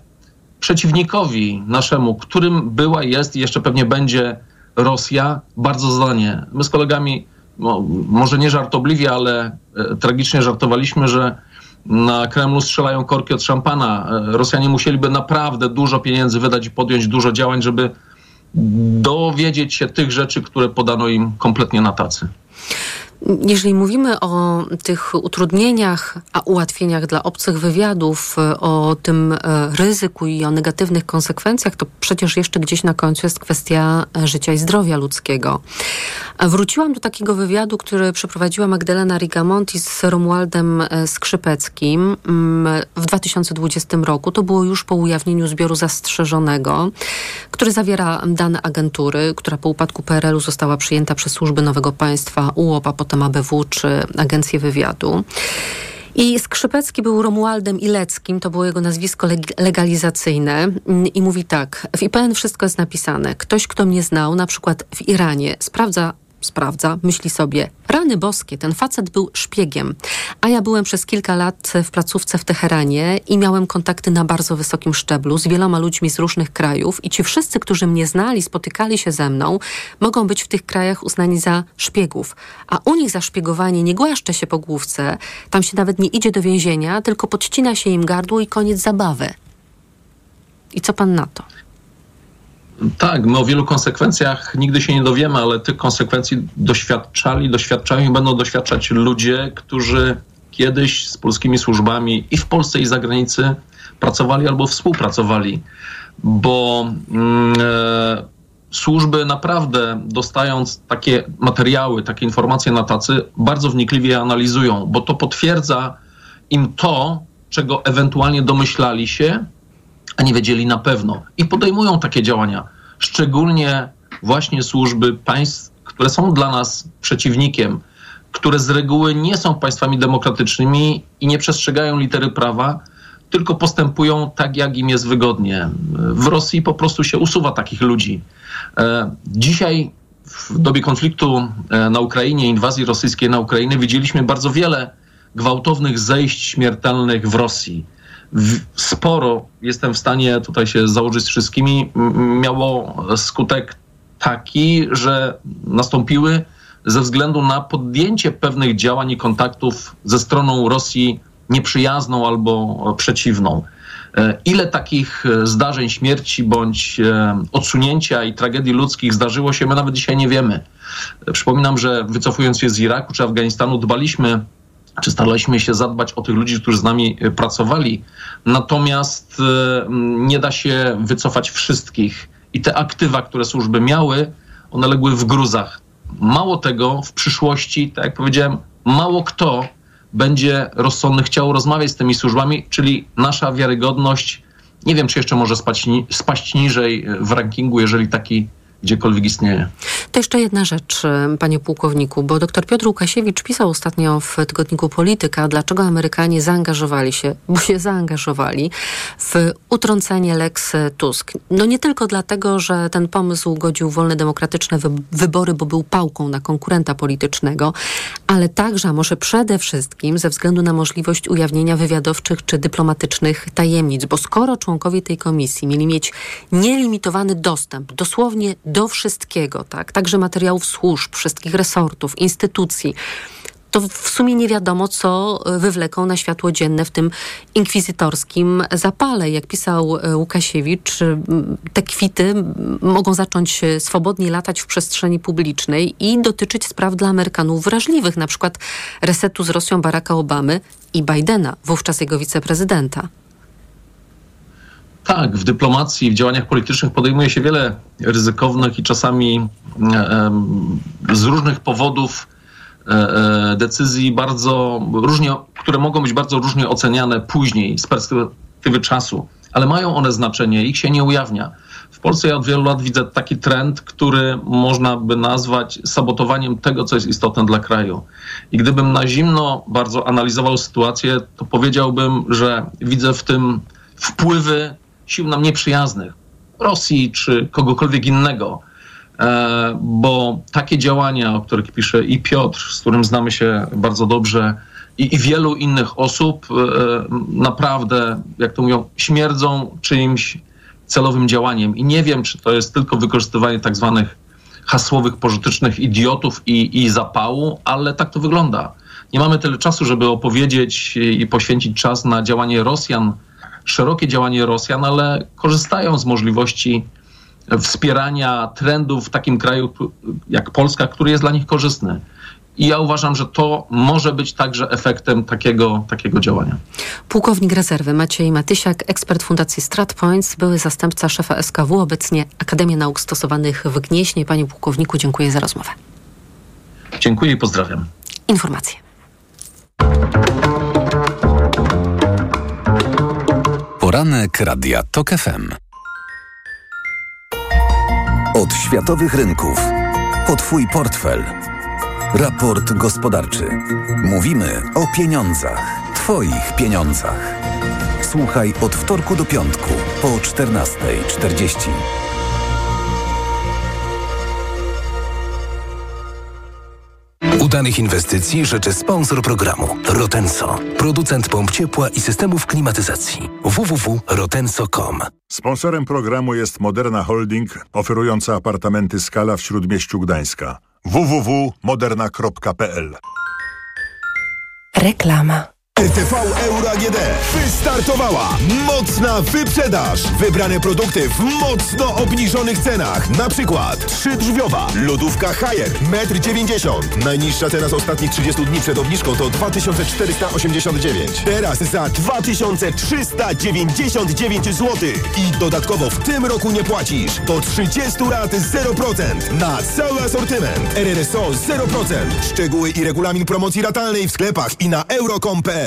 przeciwnikowi naszemu, którym była, jest i jeszcze pewnie będzie Rosja, bardzo zdanie. My z kolegami, no, może nie żartobliwie, ale e, tragicznie żartowaliśmy, że na Kremlu strzelają korki od szampana. E, Rosjanie musieliby naprawdę dużo pieniędzy wydać i podjąć dużo działań, żeby dowiedzieć się tych rzeczy, które podano im kompletnie na tacy. Jeżeli mówimy o tych utrudnieniach, a ułatwieniach dla obcych wywiadów, o tym e, ryzyku i o negatywnych konsekwencjach, to przecież jeszcze gdzieś na końcu jest kwestia życia i zdrowia ludzkiego. Wróciłam do takiego wywiadu, który przeprowadziła Magdalena Rigamonti z Romualdem e, Skrzypeckim mm, w 2020 roku. To było już po ujawnieniu zbioru zastrzeżonego, który zawiera dane agentury, która po upadku PRL-u została przyjęta przez służby nowego państwa UOP, a potem ABW czy Agencję Wywiadu. I Skrzypecki był Romualdem Ileckim, to było jego nazwisko legalizacyjne i mówi tak, w IPN wszystko jest napisane. Ktoś, kto mnie znał, na przykład w Iranie, sprawdza sprawdza, myśli sobie, rany boskie, ten facet był szpiegiem. A ja byłem przez kilka lat w placówce w Teheranie i miałem kontakty na bardzo wysokim szczeblu z wieloma ludźmi z różnych krajów i ci wszyscy, którzy mnie znali, spotykali się ze mną, mogą być w tych krajach uznani za szpiegów. A u nich za szpiegowanie nie głaszcze się po główce, tam się nawet nie idzie do więzienia, tylko podcina się im gardło i koniec zabawy. I co pan na to? Tak, my o wielu konsekwencjach nigdy się nie dowiemy, ale tych konsekwencji doświadczali, doświadczają i będą doświadczać ludzie, którzy kiedyś z polskimi służbami i w Polsce, i za granicy pracowali albo współpracowali, bo mm, e, służby naprawdę dostając takie materiały, takie informacje na tacy, bardzo wnikliwie je analizują, bo to potwierdza im to, czego ewentualnie domyślali się, a nie wiedzieli na pewno. I podejmują takie działania. Szczególnie właśnie służby państw, które są dla nas przeciwnikiem, które z reguły nie są państwami demokratycznymi i nie przestrzegają litery prawa, tylko postępują tak, jak im jest wygodnie. W Rosji po prostu się usuwa takich ludzi. E, dzisiaj, w dobie konfliktu e, na Ukrainie, inwazji rosyjskiej na Ukrainę, widzieliśmy bardzo wiele gwałtownych zejść śmiertelnych w Rosji sporo, jestem w stanie tutaj się założyć z wszystkimi, miało skutek taki, że nastąpiły ze względu na podjęcie pewnych działań i kontaktów ze stroną Rosji nieprzyjazną albo przeciwną. E, ile takich zdarzeń śmierci bądź e, odsunięcia i tragedii ludzkich zdarzyło się, my nawet dzisiaj nie wiemy. Przypominam, że wycofując się z Iraku czy Afganistanu, dbaliśmy czy staraliśmy się zadbać o tych ludzi, którzy z nami e, pracowali. Natomiast e, nie da się wycofać wszystkich. I te aktywa, które służby miały, one legły w gruzach. Mało tego, w przyszłości, tak jak powiedziałem, mało kto będzie rozsądny chciał rozmawiać z tymi służbami, czyli nasza wiarygodność, nie wiem, czy jeszcze może spaść, spaść niżej w rankingu, jeżeli taki gdziekolwiek istnieje. To jeszcze jedna rzecz, panie pułkowniku, bo dr Piotr Łukasiewicz pisał ostatnio w tygodniku Polityka, dlaczego Amerykanie zaangażowali się, *laughs* bo się zaangażowali w utrącenie Lex Tusk. No nie tylko dlatego, że ten pomysł godził wolne demokratyczne wybory, bo był pałką na konkurenta politycznego, ale także, a może przede wszystkim ze względu na możliwość ujawnienia wywiadowczych czy dyplomatycznych tajemnic, bo skoro członkowie tej komisji mieli mieć nielimitowany dostęp, dosłownie do wszystkiego, tak? Także materiałów służb, wszystkich resortów, instytucji to w sumie nie wiadomo, co wywleką na światło dzienne w tym inkwizytorskim zapale. Jak pisał e, Łukasiewicz, te kwity mogą zacząć swobodnie latać w przestrzeni publicznej i dotyczyć spraw dla Amerykanów wrażliwych, na przykład resetu z Rosją Baracka Obamy i Bidena, wówczas jego wiceprezydenta. Tak, w dyplomacji, w działaniach politycznych podejmuje się wiele ryzykownych i czasami e, z różnych powodów e, e, decyzji bardzo różnie, które mogą być bardzo różnie oceniane później z perspektywy czasu, ale mają one znaczenie, ich się nie ujawnia. W Polsce ja od wielu lat widzę taki trend, który można by nazwać sabotowaniem tego, co jest istotne dla kraju. I gdybym na zimno bardzo analizował sytuację, to powiedziałbym, że widzę w tym wpływy sił nam nieprzyjaznych, Rosji czy kogokolwiek innego, e, bo takie działania, o których pisze i Piotr, z którym znamy się bardzo dobrze, i, i wielu innych osób, e, naprawdę, jak to mówią, śmierdzą czyimś celowym działaniem. I nie wiem, czy to jest tylko wykorzystywanie tak zwanych hasłowych, pożytecznych idiotów i, i zapału, ale tak to wygląda. Nie mamy tyle czasu, żeby opowiedzieć i poświęcić czas na działanie Rosjan szerokie działanie Rosjan, ale korzystają z możliwości wspierania trendów w takim kraju jak Polska, który jest dla nich korzystny. I ja uważam, że to może być także efektem takiego, takiego działania. Pułkownik rezerwy Maciej Matysiak, ekspert Fundacji StratPoints, były zastępca szefa SKW, obecnie Akademia Nauk Stosowanych w Gnieźnie. Panie pułkowniku, dziękuję za rozmowę. Dziękuję i pozdrawiam. Informacje. Poranek Radia TOK FM. Od światowych rynków. Po Twój portfel. Raport gospodarczy. Mówimy o pieniądzach. Twoich pieniądzach. Słuchaj od wtorku do piątku po 14.40. Udanych inwestycji życzy sponsor programu Rotenso, producent pomp ciepła i systemów klimatyzacji www.rotenso.com. Sponsorem programu jest Moderna Holding, oferująca apartamenty Skala w Śródmieściu Gdańska. www.moderna.pl Reklama. RTV Euro AGD wystartowała mocna wyprzedaż. Wybrane produkty w mocno obniżonych cenach. Na przykład trzydrzwiowa lodówka Haier 1,90 m. Najniższa cena z ostatnich 30 dni przed obniżką to 2489. Teraz za 2399 zł. I dodatkowo w tym roku nie płacisz. Do 30 lat 0% na cały asortyment. RRSO 0%. Szczegóły i regulamin promocji ratalnej w sklepach i na euro.com.pl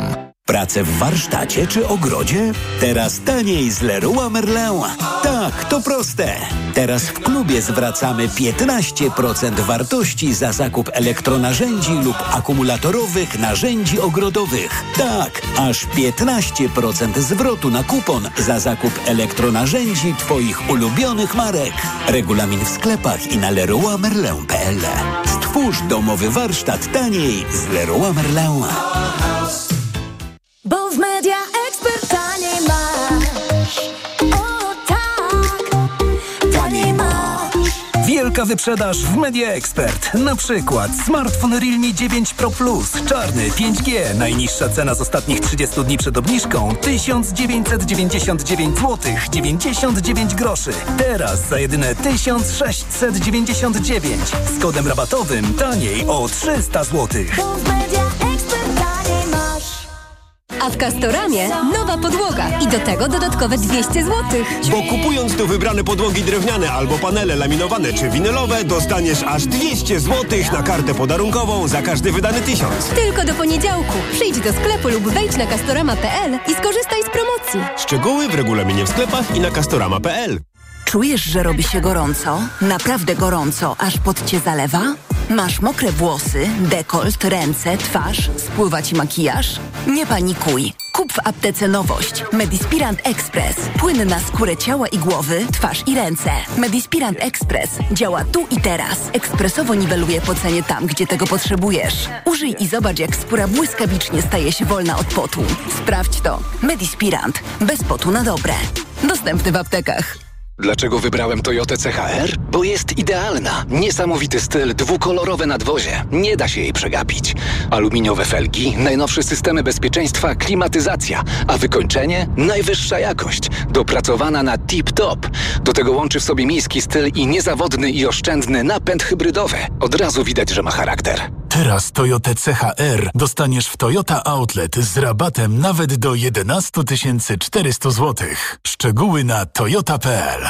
Aflofarm. Pracę w warsztacie czy ogrodzie? Teraz taniej z Leroy Merlin. Tak, to proste. Teraz w klubie zwracamy 15% wartości za zakup elektronarzędzi lub akumulatorowych narzędzi ogrodowych. Tak, aż 15% zwrotu na kupon za zakup elektronarzędzi Twoich ulubionych marek. Regulamin w sklepach i na leroymerlin.pl. Stwórz domowy warsztat taniej z Leroy Merlin. Bo w media ekspert taniej masz. O tak, taniej masz. Wielka wyprzedaż w Media Expert. Na przykład smartfon Realme 9 Pro Plus, czarny 5G. Najniższa cena z ostatnich 30 dni przed obniżką 1999 zł 99 groszy. Teraz za jedyne 1699 z kodem rabatowym taniej o 300 zł. Bo w media. A w Castoramie nowa podłoga i do tego dodatkowe 200 zł. Bo kupując tu wybrane podłogi drewniane albo panele laminowane czy winylowe, dostaniesz aż 200 zł na kartę podarunkową za każdy wydany tysiąc. Tylko do poniedziałku. Przyjdź do sklepu lub wejdź na castorama.pl i skorzystaj z promocji. Szczegóły w regulaminie w sklepach i na castorama.pl. Czujesz, że robi się gorąco? Naprawdę gorąco, aż pot cię zalewa? Masz mokre włosy, dekolt, ręce, twarz, spływa ci makijaż? Nie panikuj. Kup w aptece nowość. Medispirant Express. Płyn na skórę ciała i głowy, twarz i ręce. Medispirant Express działa tu i teraz. Ekspresowo niweluje pocenie tam, gdzie tego potrzebujesz. Użyj i zobacz, jak skóra błyskawicznie staje się wolna od potu. Sprawdź to. Medispirant. Bez potu na dobre. Dostępny w aptekach. Dlaczego wybrałem Toyotę CHR? Bo jest idealna. Niesamowity styl, dwukolorowe nadwozie. Nie da się jej przegapić. Aluminiowe felgi, najnowsze systemy bezpieczeństwa, klimatyzacja, a wykończenie? Najwyższa jakość. Dopracowana na tip-top. Do tego łączy w sobie miejski styl i niezawodny i oszczędny napęd hybrydowy. Od razu widać, że ma charakter. Teraz Toyota CHR dostaniesz w Toyota Outlet z rabatem nawet do 11 400 zł. Szczegóły na toyota.pl.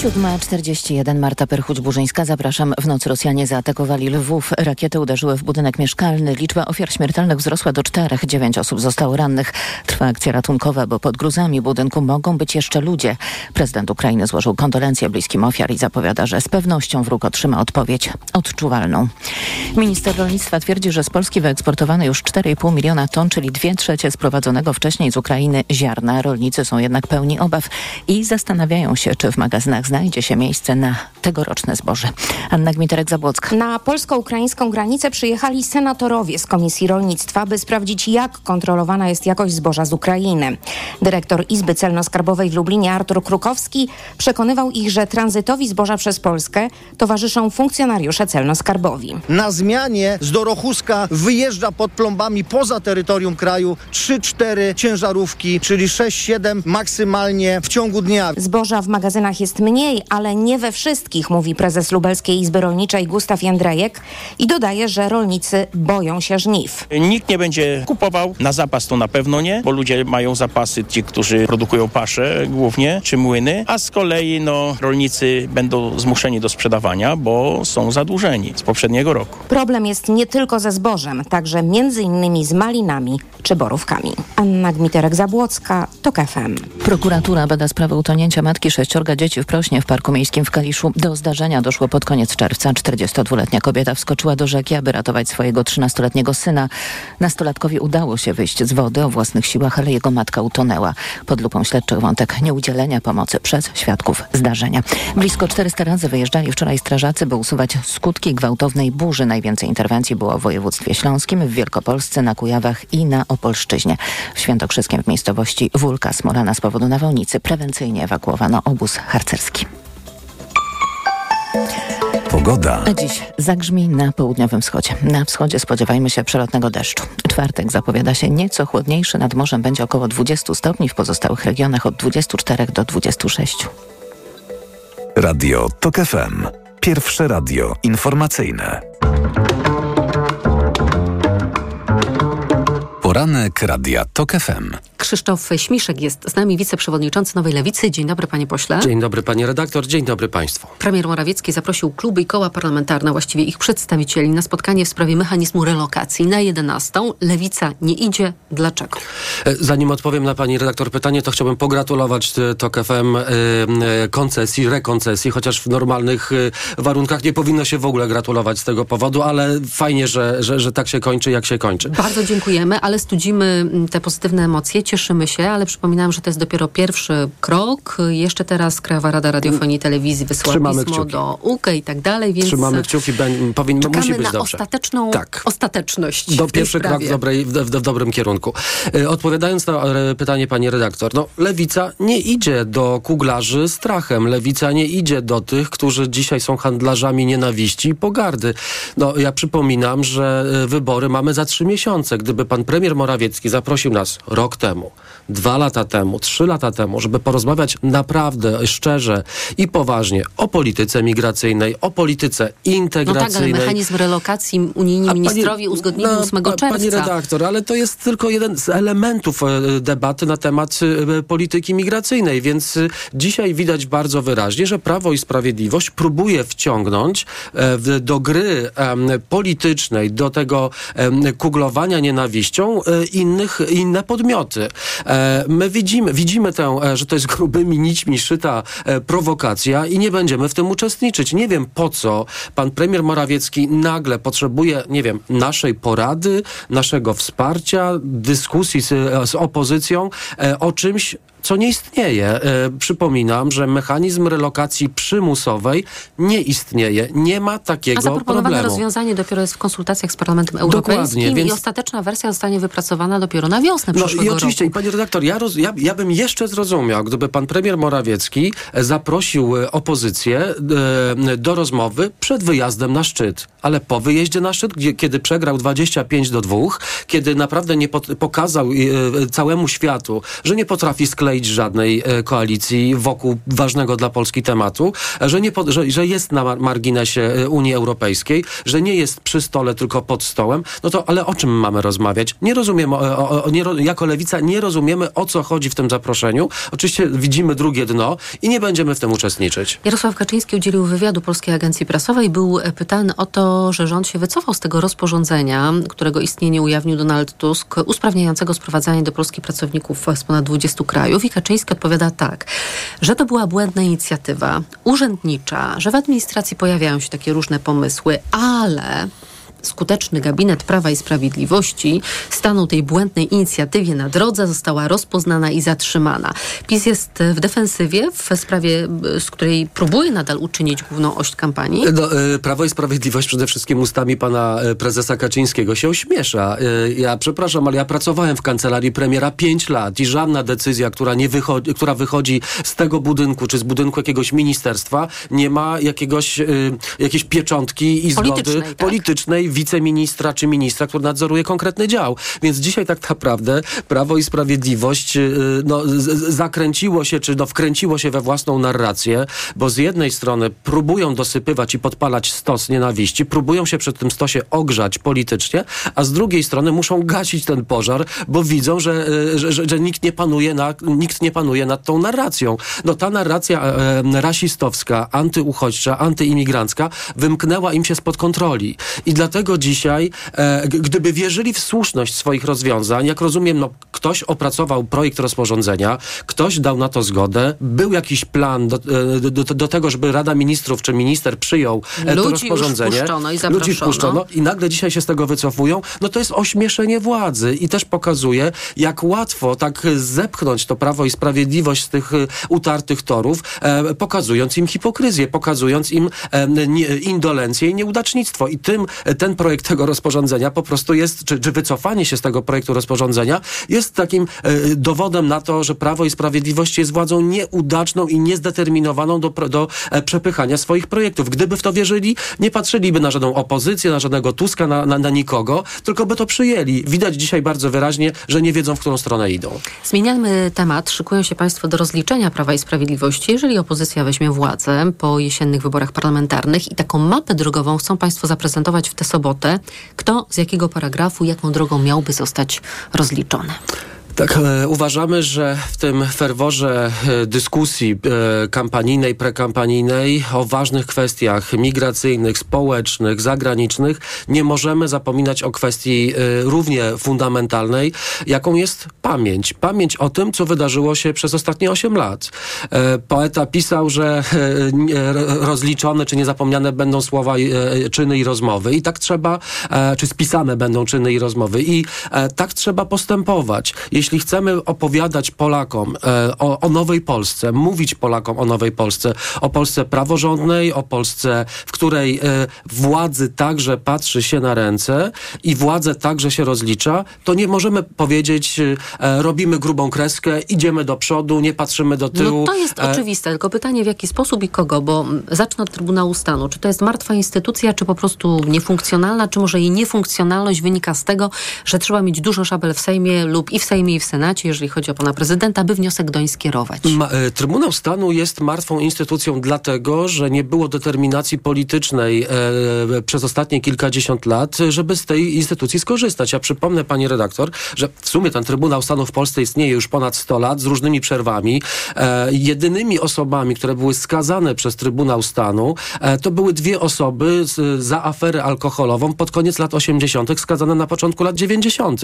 7.41 Marta Perchuć-Burzyńska. Zapraszam. W nocy Rosjanie zaatakowali Lwów. Rakiety uderzyły w budynek mieszkalny. Liczba ofiar śmiertelnych wzrosła do czterech. Dziewięć osób zostało rannych. Trwa akcja ratunkowa, bo pod gruzami budynku mogą być jeszcze ludzie. Prezydent Ukrainy złożył kondolencje bliskim ofiar i zapowiada, że z pewnością wróg otrzyma odpowiedź odczuwalną. Minister rolnictwa twierdzi, że z Polski wyeksportowano już 4,5 miliona ton, czyli dwie trzecie sprowadzonego wcześniej z Ukrainy ziarna. Rolnicy są jednak pełni obaw i zastanawiają się, czy w magazynach znajdzie się miejsce na tegoroczne zboże. Anna Gmiterek-Zabłocka. Na polsko-ukraińską granicę przyjechali senatorowie z Komisji Rolnictwa, by sprawdzić, jak kontrolowana jest jakość zboża z Ukrainy. Dyrektor Izby Celno-Skarbowej w Lublinie Artur Krukowski przekonywał ich, że tranzytowi zboża przez Polskę towarzyszą funkcjonariusze celno-skarbowi. Na zmianie z Dorochuska wyjeżdża pod plombami poza terytorium kraju 3-4 ciężarówki, czyli 6-7 maksymalnie w ciągu dnia. Zboża w magazynach jest mniej, ale nie we wszystkich, mówi prezes Lubelskiej Izby Rolniczej Gustaw Jędrejek i dodaje, że rolnicy boją się żniw. Nikt nie będzie kupował, na zapas to na pewno nie, bo ludzie mają zapasy, ci, którzy produkują pasze głównie, czy młyny, a z kolei no, rolnicy będą zmuszeni do sprzedawania, bo są zadłużeni z poprzedniego roku. Problem jest nie tylko ze zbożem, także między innymi z malinami czy borówkami. Anna Gmiterek-Zabłocka, TOK FM. Prokuratura bada sprawę utonięcia matki sześciorga dzieci w Prośnie w Parku Miejskim w Kaliszu. Do zdarzenia doszło pod koniec czerwca. 42-letnia kobieta wskoczyła do rzeki, aby ratować swojego 13-letniego syna. Nastolatkowi udało się wyjść z wody o własnych siłach, ale jego matka utonęła. Pod lupą śledczych wątek nieudzielenia pomocy przez świadków zdarzenia. Blisko 400 razy wyjeżdżali wczoraj strażacy, by usuwać skutki gwałtownej burzy. Najwięcej interwencji było w województwie śląskim, w Wielkopolsce, na Kujawach i na Opolszczyźnie. W Świętokrzyskiem w miejscowości Wólka Smolana z powodu nawałnicy prewencyjnie ewakuowano obóz harcerski. Pogoda. A dziś zagrzmi na południowym wschodzie. Na wschodzie spodziewajmy się przelotnego deszczu. Czwartek zapowiada się nieco chłodniejszy, nad morzem będzie około 20 stopni, w pozostałych regionach od 24 do 26. Radio TOK FM. Pierwsze radio informacyjne. Poranek Radia TOK FM. Krzysztof Śmiszek jest z nami, wiceprzewodniczący Nowej Lewicy. Dzień dobry, panie pośle. Dzień dobry, panie redaktor. Dzień dobry państwu. Premier Morawiecki zaprosił kluby i koła parlamentarne, właściwie ich przedstawicieli, na spotkanie w sprawie mechanizmu relokacji na 11. Lewica nie idzie. Dlaczego? E, Zanim odpowiem na pani redaktor pytanie, to chciałbym pogratulować e, TOK FM e, koncesji, rekoncesji, chociaż w normalnych warunkach nie powinno się w ogóle gratulować z tego powodu, ale fajnie, że, że, że tak się kończy, jak się kończy. Bardzo dziękujemy, ale studzimy mm, te pozytywne emocje, cieszymy się, ale przypominam, że to jest dopiero pierwszy krok. Jeszcze teraz Krajowa Rada Radiofonii i Telewizji wysłała Trzymamy pismo kciuki. do UK i tak dalej, więc Trzymamy kciuki, powinno, musi być na dobrze. ostateczną Tak. ostateczność Do pierwszy krok w, dobrej, w, w, w dobrym kierunku. E, Odpowiadając na e, pytanie pani redaktor, no lewica nie idzie do kuglarzy strachem. Lewica nie idzie do tych, którzy dzisiaj są handlarzami nienawiści i pogardy. No ja przypominam, że e, wybory mamy za trzy miesiące. Gdyby pan premier Morawiecki zaprosił nas rok temu, dwa lata temu, trzy lata temu, żeby porozmawiać naprawdę szczerze i poważnie o polityce migracyjnej, o polityce No tak, ale integracyjnej. mechanizm relokacji unijni A pani- uzgodnili no, 8 pa- czerwca. Pani redaktor, ale to jest tylko jeden z elementów e, debaty na temat e, polityki migracyjnej, więc e, dzisiaj widać bardzo wyraźnie, że Prawo i Sprawiedliwość próbuje wciągnąć do gry politycznej, do tego kuglowania nienawiścią e, innych, inne podmioty. E, My widzimy, widzimy tę, e, że to jest grubymi nićmi szyta prowokacja i nie będziemy w tym uczestniczyć. Nie wiem po co pan premier Morawiecki nagle potrzebuje, nie wiem, naszej porady, naszego wsparcia, dyskusji z, z opozycją o czymś, co nie istnieje. E, przypominam, że mechanizm relokacji przymusowej nie istnieje. Nie ma A takiego zaproponowane problemu. rozwiązanie dopiero jest w konsultacjach z Parlamentem Dokładnie, Europejskim więc- i ostateczna wersja zostanie wypracowana dopiero na wiosnę No przyszłego i oczywiście, roku. i panie redaktor, ja, roz, ja, ja bym jeszcze zrozumiał, gdyby pan premier Morawiecki e, zaprosił e, opozycję do rozmowy przed wyjazdem na szczyt. Ale po wyjeździe na szczyt, gdzie, kiedy przegrał 25 do 2, kiedy naprawdę nie pokazał całemu światu, że nie potrafi skleić skleić żadnej e, koalicji wokół ważnego dla Polski tematu, że, nie że, że jest na mar- marginesie e, Unii Europejskiej, że nie jest przy stole, tylko pod stołem, no to ale o czym mamy rozmawiać? Nie rozumiemy, o, o, nie, jako lewica nie rozumiemy, o co chodzi w tym zaproszeniu. Oczywiście widzimy drugie dno i nie będziemy w tym uczestniczyć. Jarosław Kaczyński udzielił wywiadu Polskiej Agencji Prasowej. Był e, pytany o to, że rząd się wycofał z tego rozporządzenia, którego istnienie ujawnił Donald Tusk, usprawniającego sprowadzanie do Polski pracowników z ponad 20 krajów. I Kaczyński odpowiada tak, że to była błędna inicjatywa urzędnicza, że w administracji pojawiają się takie różne pomysły, ale skuteczny gabinet Prawa i Sprawiedliwości stanął tej błędnej inicjatywie na drodze, została rozpoznana i zatrzymana. PiS jest w defensywie w sprawie, z której próbuje nadal uczynić główną oś kampanii. No, e, Prawo i Sprawiedliwość przede wszystkim ustami pana e, prezesa Kaczyńskiego się ośmiesza. E, Ja przepraszam, ale ja pracowałem w kancelarii premiera 5 lat i żadna decyzja, która, nie wychodzi, która wychodzi z tego budynku czy z budynku jakiegoś ministerstwa, nie ma jakiegoś, jakiejś pieczątki i zgody Politycznej, tak. politycznej wiceministra czy ministra, który nadzoruje konkretny dział. Więc dzisiaj tak naprawdę Prawo i Sprawiedliwość e, no, zakręciło się, czy no, wkręciło się we własną narrację, bo z jednej strony próbują dosypywać i podpalać stos nienawiści, próbują się przy tym stosie ogrzać politycznie, a z drugiej strony muszą gasić ten pożar, bo widzą, że, e, że, że, że nikt, nie panuje na, nikt nie panuje nad tą narracją. No ta narracja e, rasistowska, antyuchodźcza, antyimigrancka wymknęła im się spod kontroli. I dlatego dzisiaj, e, gdyby wierzyli w słuszność swoich rozwiązań, jak rozumiem, no, ktoś opracował projekt rozporządzenia, ktoś dał na to zgodę, był jakiś plan do, e, do, do, tego, żeby Rada Ministrów czy minister przyjął e, to Ludzi już rozporządzenie. wpuszczono i Ludzi zaproszono. wpuszczono i nagle dzisiaj się z tego wycofują, no to jest ośmieszenie władzy i też pokazuje, jak łatwo tak zepchnąć to Prawo i Sprawiedliwość z tych e, utartych torów, e, pokazując im hipokryzję, pokazując im e, nie, indolencję i nieudacznictwo. I tym e, ten projekt tego rozporządzenia po prostu jest, czy, czy wycofanie się z tego projektu rozporządzenia jest takim e, dowodem na to, że Prawo i Sprawiedliwość jest władzą nieudaczną i niezdeterminowaną do, do e, przepychania swoich projektów. Gdyby w to wierzyli, nie patrzyliby na żadną opozycję, na żadnego Tuska, na, na, na nikogo, tylko by to przyjęli. Widać dzisiaj bardzo wyraźnie, że nie wiedzą, w którą stronę idą. Zmieniamy temat. Szykują się Państwo do rozliczenia Prawa i Sprawiedliwości. Jeżeli opozycja weźmie władzę po jesiennych wyborach parlamentarnych i taką mapę drogową chcą Państwo zaprezentować w tę sobotę, kto z jakiego paragrafu, jaką drogą miałby zostać rozliczony. Tak, e, uważamy, że w tym ferworze e, dyskusji e, kampanijnej, prekampanijnej o ważnych kwestiach migracyjnych, społecznych, zagranicznych nie możemy zapominać o kwestii równie fundamentalnej, jaką jest pamięć. Pamięć o tym, co wydarzyło się przez ostatnie 8 lat. Poeta pisał, że rozliczone czy niezapomniane będą słowa, czyny i rozmowy. I tak trzeba, czy spisane będą czyny i rozmowy. I tak trzeba postępować. Jeśli chcemy opowiadać Polakom e, o, o nowej Polsce, mówić Polakom o nowej Polsce, o Polsce praworządnej, o Polsce, w której e, władzy także patrzy się na ręce i władzę także się rozlicza, to nie możemy powiedzieć, e, robimy grubą kreskę, idziemy do przodu, nie patrzymy do tyłu. No to jest oczywiste, tylko pytanie w jaki sposób i kogo, bo zacznę od Trybunału Stanu. Czy to jest martwa instytucja, czy po prostu niefunkcjonalna, czy może jej niefunkcjonalność wynika z tego, że trzeba mieć dużo szabel w Sejmie lub i w Sejmie i w Senacie, jeżeli chodzi o pana prezydenta, by wniosek doń skierować? Ma, e, Trybunał Stanu jest martwą instytucją dlatego, że nie było determinacji politycznej e, przez ostatnie kilkadziesiąt lat, żeby z tej instytucji skorzystać. Ja przypomnę, pani redaktor, że w sumie ten Trybunał Stanu w Polsce istnieje już ponad 100 lat z różnymi przerwami. E, jedynymi osobami, które były skazane przez Trybunał Stanu, e, to były dwie osoby z, za aferę alkoholową pod koniec lat 80., skazane na początku lat 90.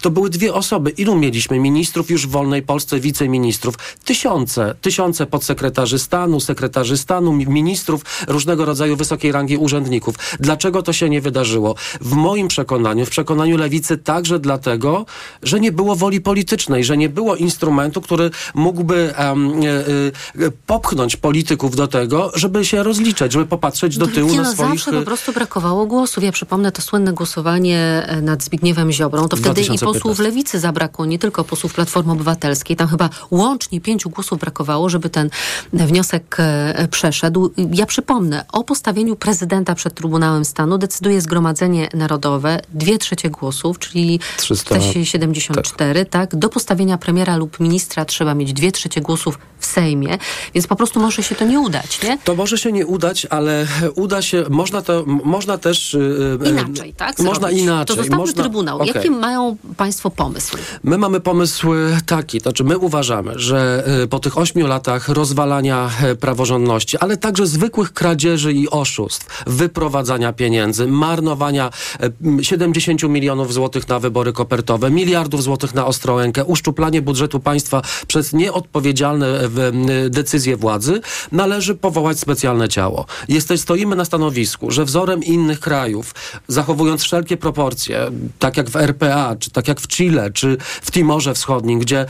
To były dwie osoby. Ilu mieliśmy ministrów już w wolnej Polsce, wiceministrów? Tysiące, tysiące podsekretarzy stanu, sekretarzy stanu, mi- ministrów, różnego rodzaju wysokiej rangi urzędników. Dlaczego to się nie wydarzyło? W moim przekonaniu, w przekonaniu lewicy także dlatego, że nie było woli politycznej, że nie było instrumentu, który mógłby em, e, e, popchnąć polityków do tego, żeby się rozliczać, żeby popatrzeć do tyłu Nie na no, swoich... zawsze po prostu brakowało głosów. Ja przypomnę to słynne głosowanie e, nad Zbigniewem Ziobrą. To wtedy i 2015. posłów lewicy zabrakło. Nie nie tylko posłów Platformy Obywatelskiej. Tam chyba łącznie pięciu głosów brakowało, żeby ten wniosek e, przeszedł. Ja przypomnę, o postawieniu prezydenta przed Trybunałem Stanu decyduje Zgromadzenie Narodowe, dwie trzecie głosów, czyli 300, 474, tak. Do postawienia premiera lub ministra trzeba mieć dwie trzecie głosów Sejmie, więc po prostu może się to nie udać, nie? To może się nie udać, ale uda się, można to, można też... y, y, Inaczej, tak? Można zrobić. inaczej. To zostawmy można, Trybunał. Okej. Jaki mają Państwo pomysł? My mamy pomysł e, taki, to znaczy my uważamy, że e, po tych ośmiu latach rozwalania e, praworządności, ale także zwykłych kradzieży i oszustw, wyprowadzania pieniędzy, marnowania e, m, 70 milionów złotych na wybory kopertowe, miliardów złotych na Ostrołękę, uszczuplanie budżetu państwa przez nieodpowiedzialne e, m, decyzje władzy, należy powołać specjalne ciało. Jesteś, stoimy na stanowisku, że wzorem innych krajów, zachowując wszelkie proporcje, tak jak w RPA, czy tak jak w Chile, czy w Timorze Wschodnim, gdzie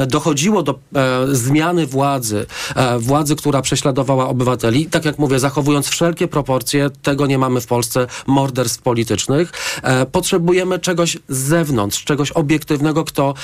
e, dochodziło do e, zmiany władzy, e, władzy, która prześladowała obywateli, tak jak mówię, zachowując wszelkie proporcje, tego nie mamy w Polsce, morderstw politycznych, e, potrzebujemy czegoś z zewnątrz, czegoś obiektywnego, kto,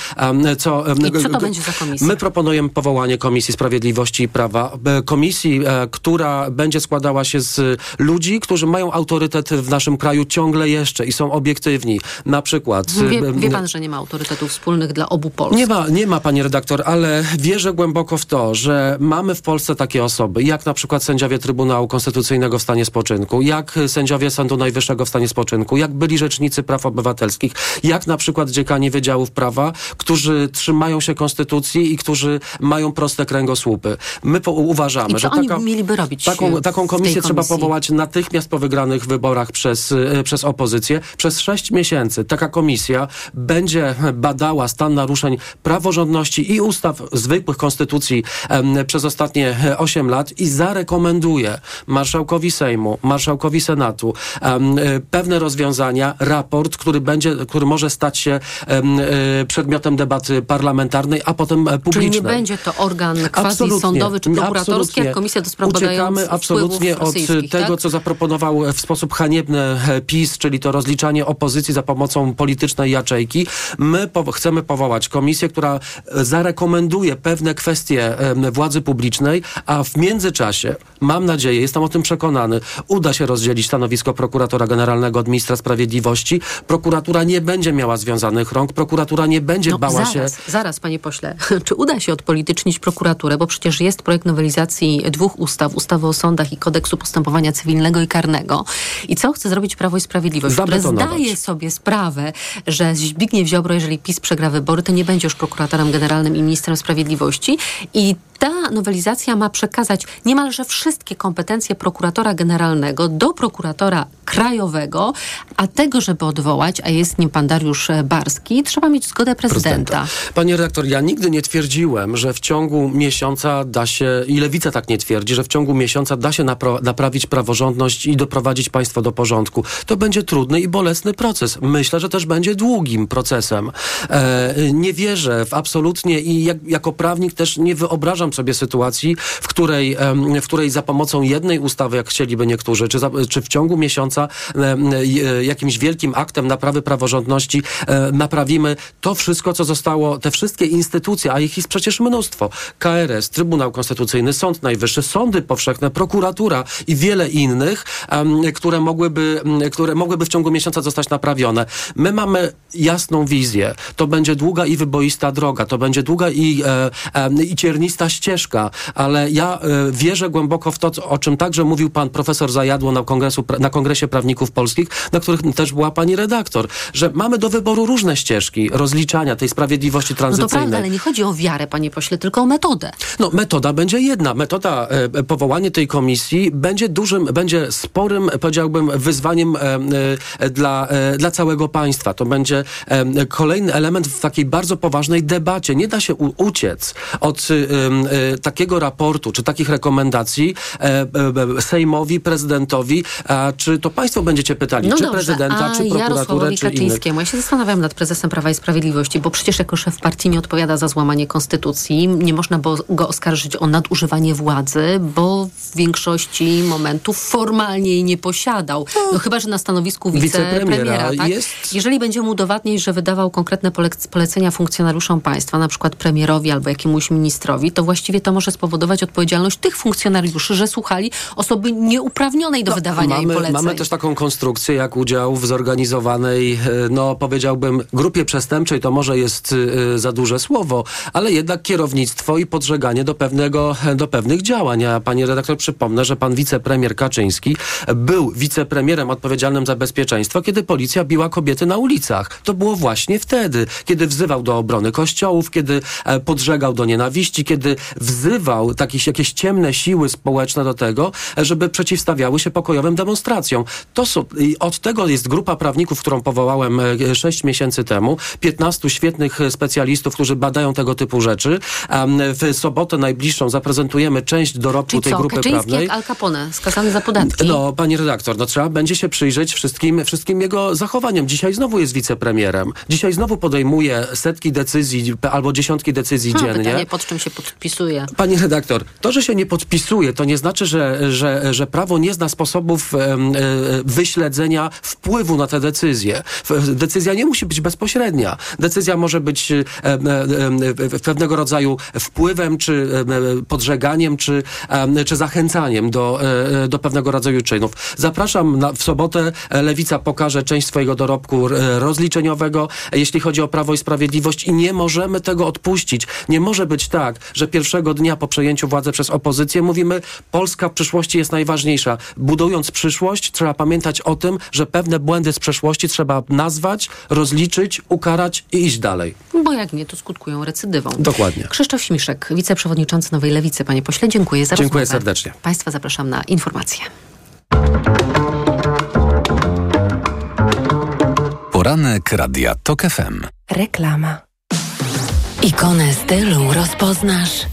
co... I co to będzie za komisja? My proponujemy powołanie Komisji Sprawiedliwości i Prawa. e, Komisji, e, która będzie składała się z ludzi, którzy mają autorytet w naszym kraju ciągle jeszcze i są obiektywni. Na przykład... Wie, e, wie pan, że nie ma autorytetów wspólnych dla obu Polsk. nie ma, nie ma, pani redaktor, ale wierzę głęboko w to, że mamy w Polsce takie osoby, jak na przykład sędziowie Trybunału Konstytucyjnego w stanie spoczynku, jak sędziowie Sądu Najwyższego w stanie spoczynku, jak byli rzecznicy praw obywatelskich, jak na przykład dziekani Wydziałów Prawa, którzy trzymają się Konstytucji i którzy mają proste kręgosłupy. My po, uważamy, że taka, mieliby robić taką, taką komisję trzeba powołać natychmiast po wygranych wyborach przez, e, przez opozycję. Przez sześć miesięcy taka komisja będzie badała stan naruszeń praworządności i ustaw zwykłych konstytucji em, przez ostatnie e, osiem lat i zarekomenduje marszałkowi Sejmu, marszałkowi Senatu em, e, pewne rozwiązania, raport, który będzie, który może stać się em, przedmiotem debaty parlamentarnej, a potem Czyli publicznej. nie będzie to organ quasi Absolutnie. sądowy czy prokuratorski, jak Komisja do Spraw Uciekamy absolutnie od rosyjskich, tego, tak? co zaproponował w sposób haniebny e, PiS, czyli to rozliczanie opozycji za pomocą politycznej jaczejki. My po chcemy powołać komisję, która e, zarekomenduje pewne kwestie władzy publicznej, a w międzyczasie, mam nadzieję, jestem o tym przekonany, uda się rozdzielić stanowisko prokuratora generalnego od ministra sprawiedliwości. Prokuratura nie będzie miała związanych rąk, prokuratura nie będzie No, bała zaraz, się zaraz, panie pośle. *laughs* Czy uda się odpolitycznić prokuraturę? Bo przecież jest projekt nowelizacji dwóch ustaw, ustawy o sądach i kodeksu postępowania cywilnego i karnego. I co chce zrobić Prawo i Sprawiedliwość, które zdaje sobie sprawę, że Zbigniew Ziobro, jeżeli PiS przegra wybory, to nie będzie już prokuratorem generalnym i ministrem sprawiedliwości. I ta nowelizacja ma przekazać niemalże wszystkie kompetencje prokuratora generalnego do prokuratora krajowego, a tego, żeby odwołać, a jest nim pan Dariusz Barski, trzeba mieć zgodę prezydenta. Panie redaktor, ja nigdy nie twierdziłem, że w ciągu miesiąca da się, i lewica tak nie twierdzi, że w ciągu miesiąca da się naprawić praworządność i doprowadzić państwo do porządku. To będzie trudny i bolesny proces. Myślę, że też będzie długim procesem. E, nie wierzę w absolutnie i jak, jako prawnik też nie wyobrażam sobie sytuacji, w której, w której za pomocą jednej ustawy, jak chcieliby niektórzy, czy, za, czy w ciągu miesiąca jakimś wielkim aktem naprawy praworządności naprawimy to wszystko, co zostało, te wszystkie instytucje, a ich jest przecież mnóstwo. KRS, Trybunał Konstytucyjny, Sąd Najwyższy, sądy powszechne, prokuratura i wiele innych, które, mogłyby, które mogłyby w ciągu miesiąca zostać naprawione. My mamy jasną wizję. To będzie długa i wyboista droga, to będzie długa i, e, e, i ciernista ścieżka, ale ja e, wierzę głęboko w to, o czym także mówił pan profesor Zajadło na, kongresu, na Kongresie Prawników Polskich, na których też była pani redaktor, że mamy do wyboru różne ścieżki rozliczania tej sprawiedliwości No to tranzycyjnej. prawda, ale nie chodzi o wiarę, panie pośle, tylko o metodę. No, metoda będzie jedna. Metoda, e, e, powołanie tej komisji będzie dużym, będzie sporym, powiedziałbym, wyzwaniem e, dla, e, dla całego państwa. To będzie kolejny element w takiej bardzo poważnej debacie. Nie da się u, uciec od, takiego raportu, czy takich rekomendacji e, e, Sejmowi, prezydentowi, czy to państwo będziecie pytali, No czy dobrze, prezydenta, czy prokuraturę, czy innych? Ja się zastanawiam nad prezesem Prawa i Sprawiedliwości, bo przecież jako szef partii nie odpowiada za złamanie konstytucji. Nie można go oskarżyć o nadużywanie władzy, bo w większości momentów formalnie jej nie posiadał. No chyba, że na stanowisku Wicepremiera. Tak? jest- Jeżeli będzie mu udowadniać, że wydawał konkretne polec- polecenia funkcjonariuszom państwa, na przykład premierowi albo jakiemuś ministrowi, to właściwie to może spowodować odpowiedzialność tych funkcjonariuszy, że słuchali osoby nieuprawnionej do wydawania im mamy, poleceń. mamy też taką konstrukcję, jak udział w zorganizowanej, e, no powiedziałbym, grupie przestępczej, to może jest e, za duże słowo, ale jednak kierownictwo i podżeganie do, pewnego, do pewnych działań. A pani redaktor przypomnę, że pan wicepremier Kaczyński był wicepremierem odpowiedzialnym za bezpieczeństwo, kiedy policja biła kobiety na ulicach. To było właśnie wtedy, kiedy wzywał do obrony kościołów, kiedy e, podżegał do nienawiści, kiedy wzywał takich, jakieś ciemne siły społeczne do tego, żeby przeciwstawiały się pokojowym demonstracjom. To są, i od tego jest grupa prawników, którą powołałem e, sześć miesięcy temu. 15 świetnych specjalistów, którzy badają tego typu rzeczy. W sobotę najbliższą zaprezentujemy część dorobku Czyli tej co, grupy Kaczyński prawnej. jak Al Capone, skazany za podatki. No, pani redaktor, no trzeba będzie się przyjrzeć wszystkim, wszystkim jego zachowaniom. Dzisiaj znowu jest wicepremierem. Dzisiaj znowu podejmuje setki decyzji albo dziesiątki decyzji Hmm, dziennie. pytanie, pod czym się podpisuje. Pani redaktor, to, że się nie podpisuje, to nie znaczy, że, że, że prawo nie zna sposobów e, wyśledzenia wpływu na te decyzje. Decyzja nie musi być bezpośrednia. Decyzja może być pewnego rodzaju wpływem, czy e, podżeganiem, czy, czy zachęcaniem do, e, do pewnego rodzaju czynów. Zapraszam na, w sobotę. e, Lewica pokaże część swojego dorobku e, rozliczeniowego, e, jeśli chodzi o Prawo i Sprawiedliwość i nie możemy tego odpuścić. Nie może być tak, że pierwszego dnia po przejęciu władzy przez opozycję mówimy, Polska w przyszłości jest najważniejsza. Budując przyszłość, trzeba pamiętać o tym, że pewne błędy z przeszłości trzeba nazwać, rozliczyć, ukarać i iść dalej. Bo jak nie, to skutkują recydywą. Dokładnie. Krzysztof Śmiszek, wiceprzewodniczący Nowej Lewicy. Panie pośle, dziękuję za Dziękuję rozmowę. serdecznie. Państwa zapraszam na informacje. Poranek Radia TOK FM. Reklama. Ikonę stylu rozpoznasz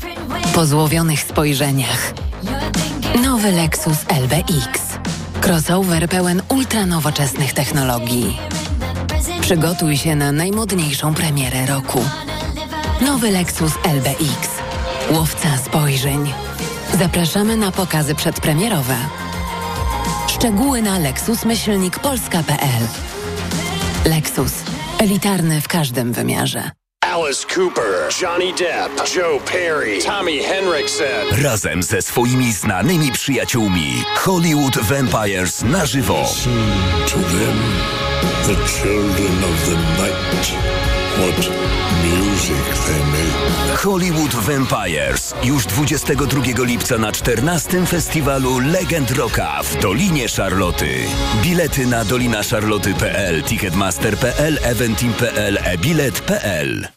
po złowionych spojrzeniach. Nowy Lexus LBX. Crossover pełen ultranowoczesnych technologii. Przygotuj się na najmodniejszą premierę roku. Nowy Lexus LBX. Łowca spojrzeń. Zapraszamy na pokazy przedpremierowe. Szczegóły na lexusmyślnikpolska.pl Lexus. Elitarny w każdym wymiarze. Alice Cooper, Johnny Depp, Joe Perry, Tommy Henriksen. Razem ze swoimi znanymi przyjaciółmi Hollywood Vampires na żywo. To them, the children of the night, what music they make. Hollywood Vampires już 22 lipca na 14 festiwalu Legend Rocka w Dolinie Szarloty. Bilety na dolinaszarloty.pl, ticketmaster.pl, eventim.pl, e-bilet.pl.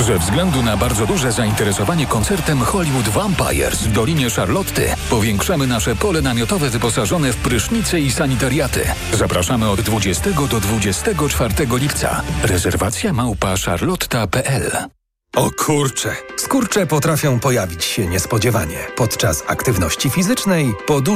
Ze względu na bardzo duże zainteresowanie koncertem Hollywood Vampires w Dolinie Charlotty powiększamy nasze pole namiotowe wyposażone w prysznice i sanitariaty. Zapraszamy od 20 do 24 lipca. Rezerwacja małpa charlotta.pl O kurcze! Skurcze potrafią pojawić się niespodziewanie podczas aktywności fizycznej, po dużej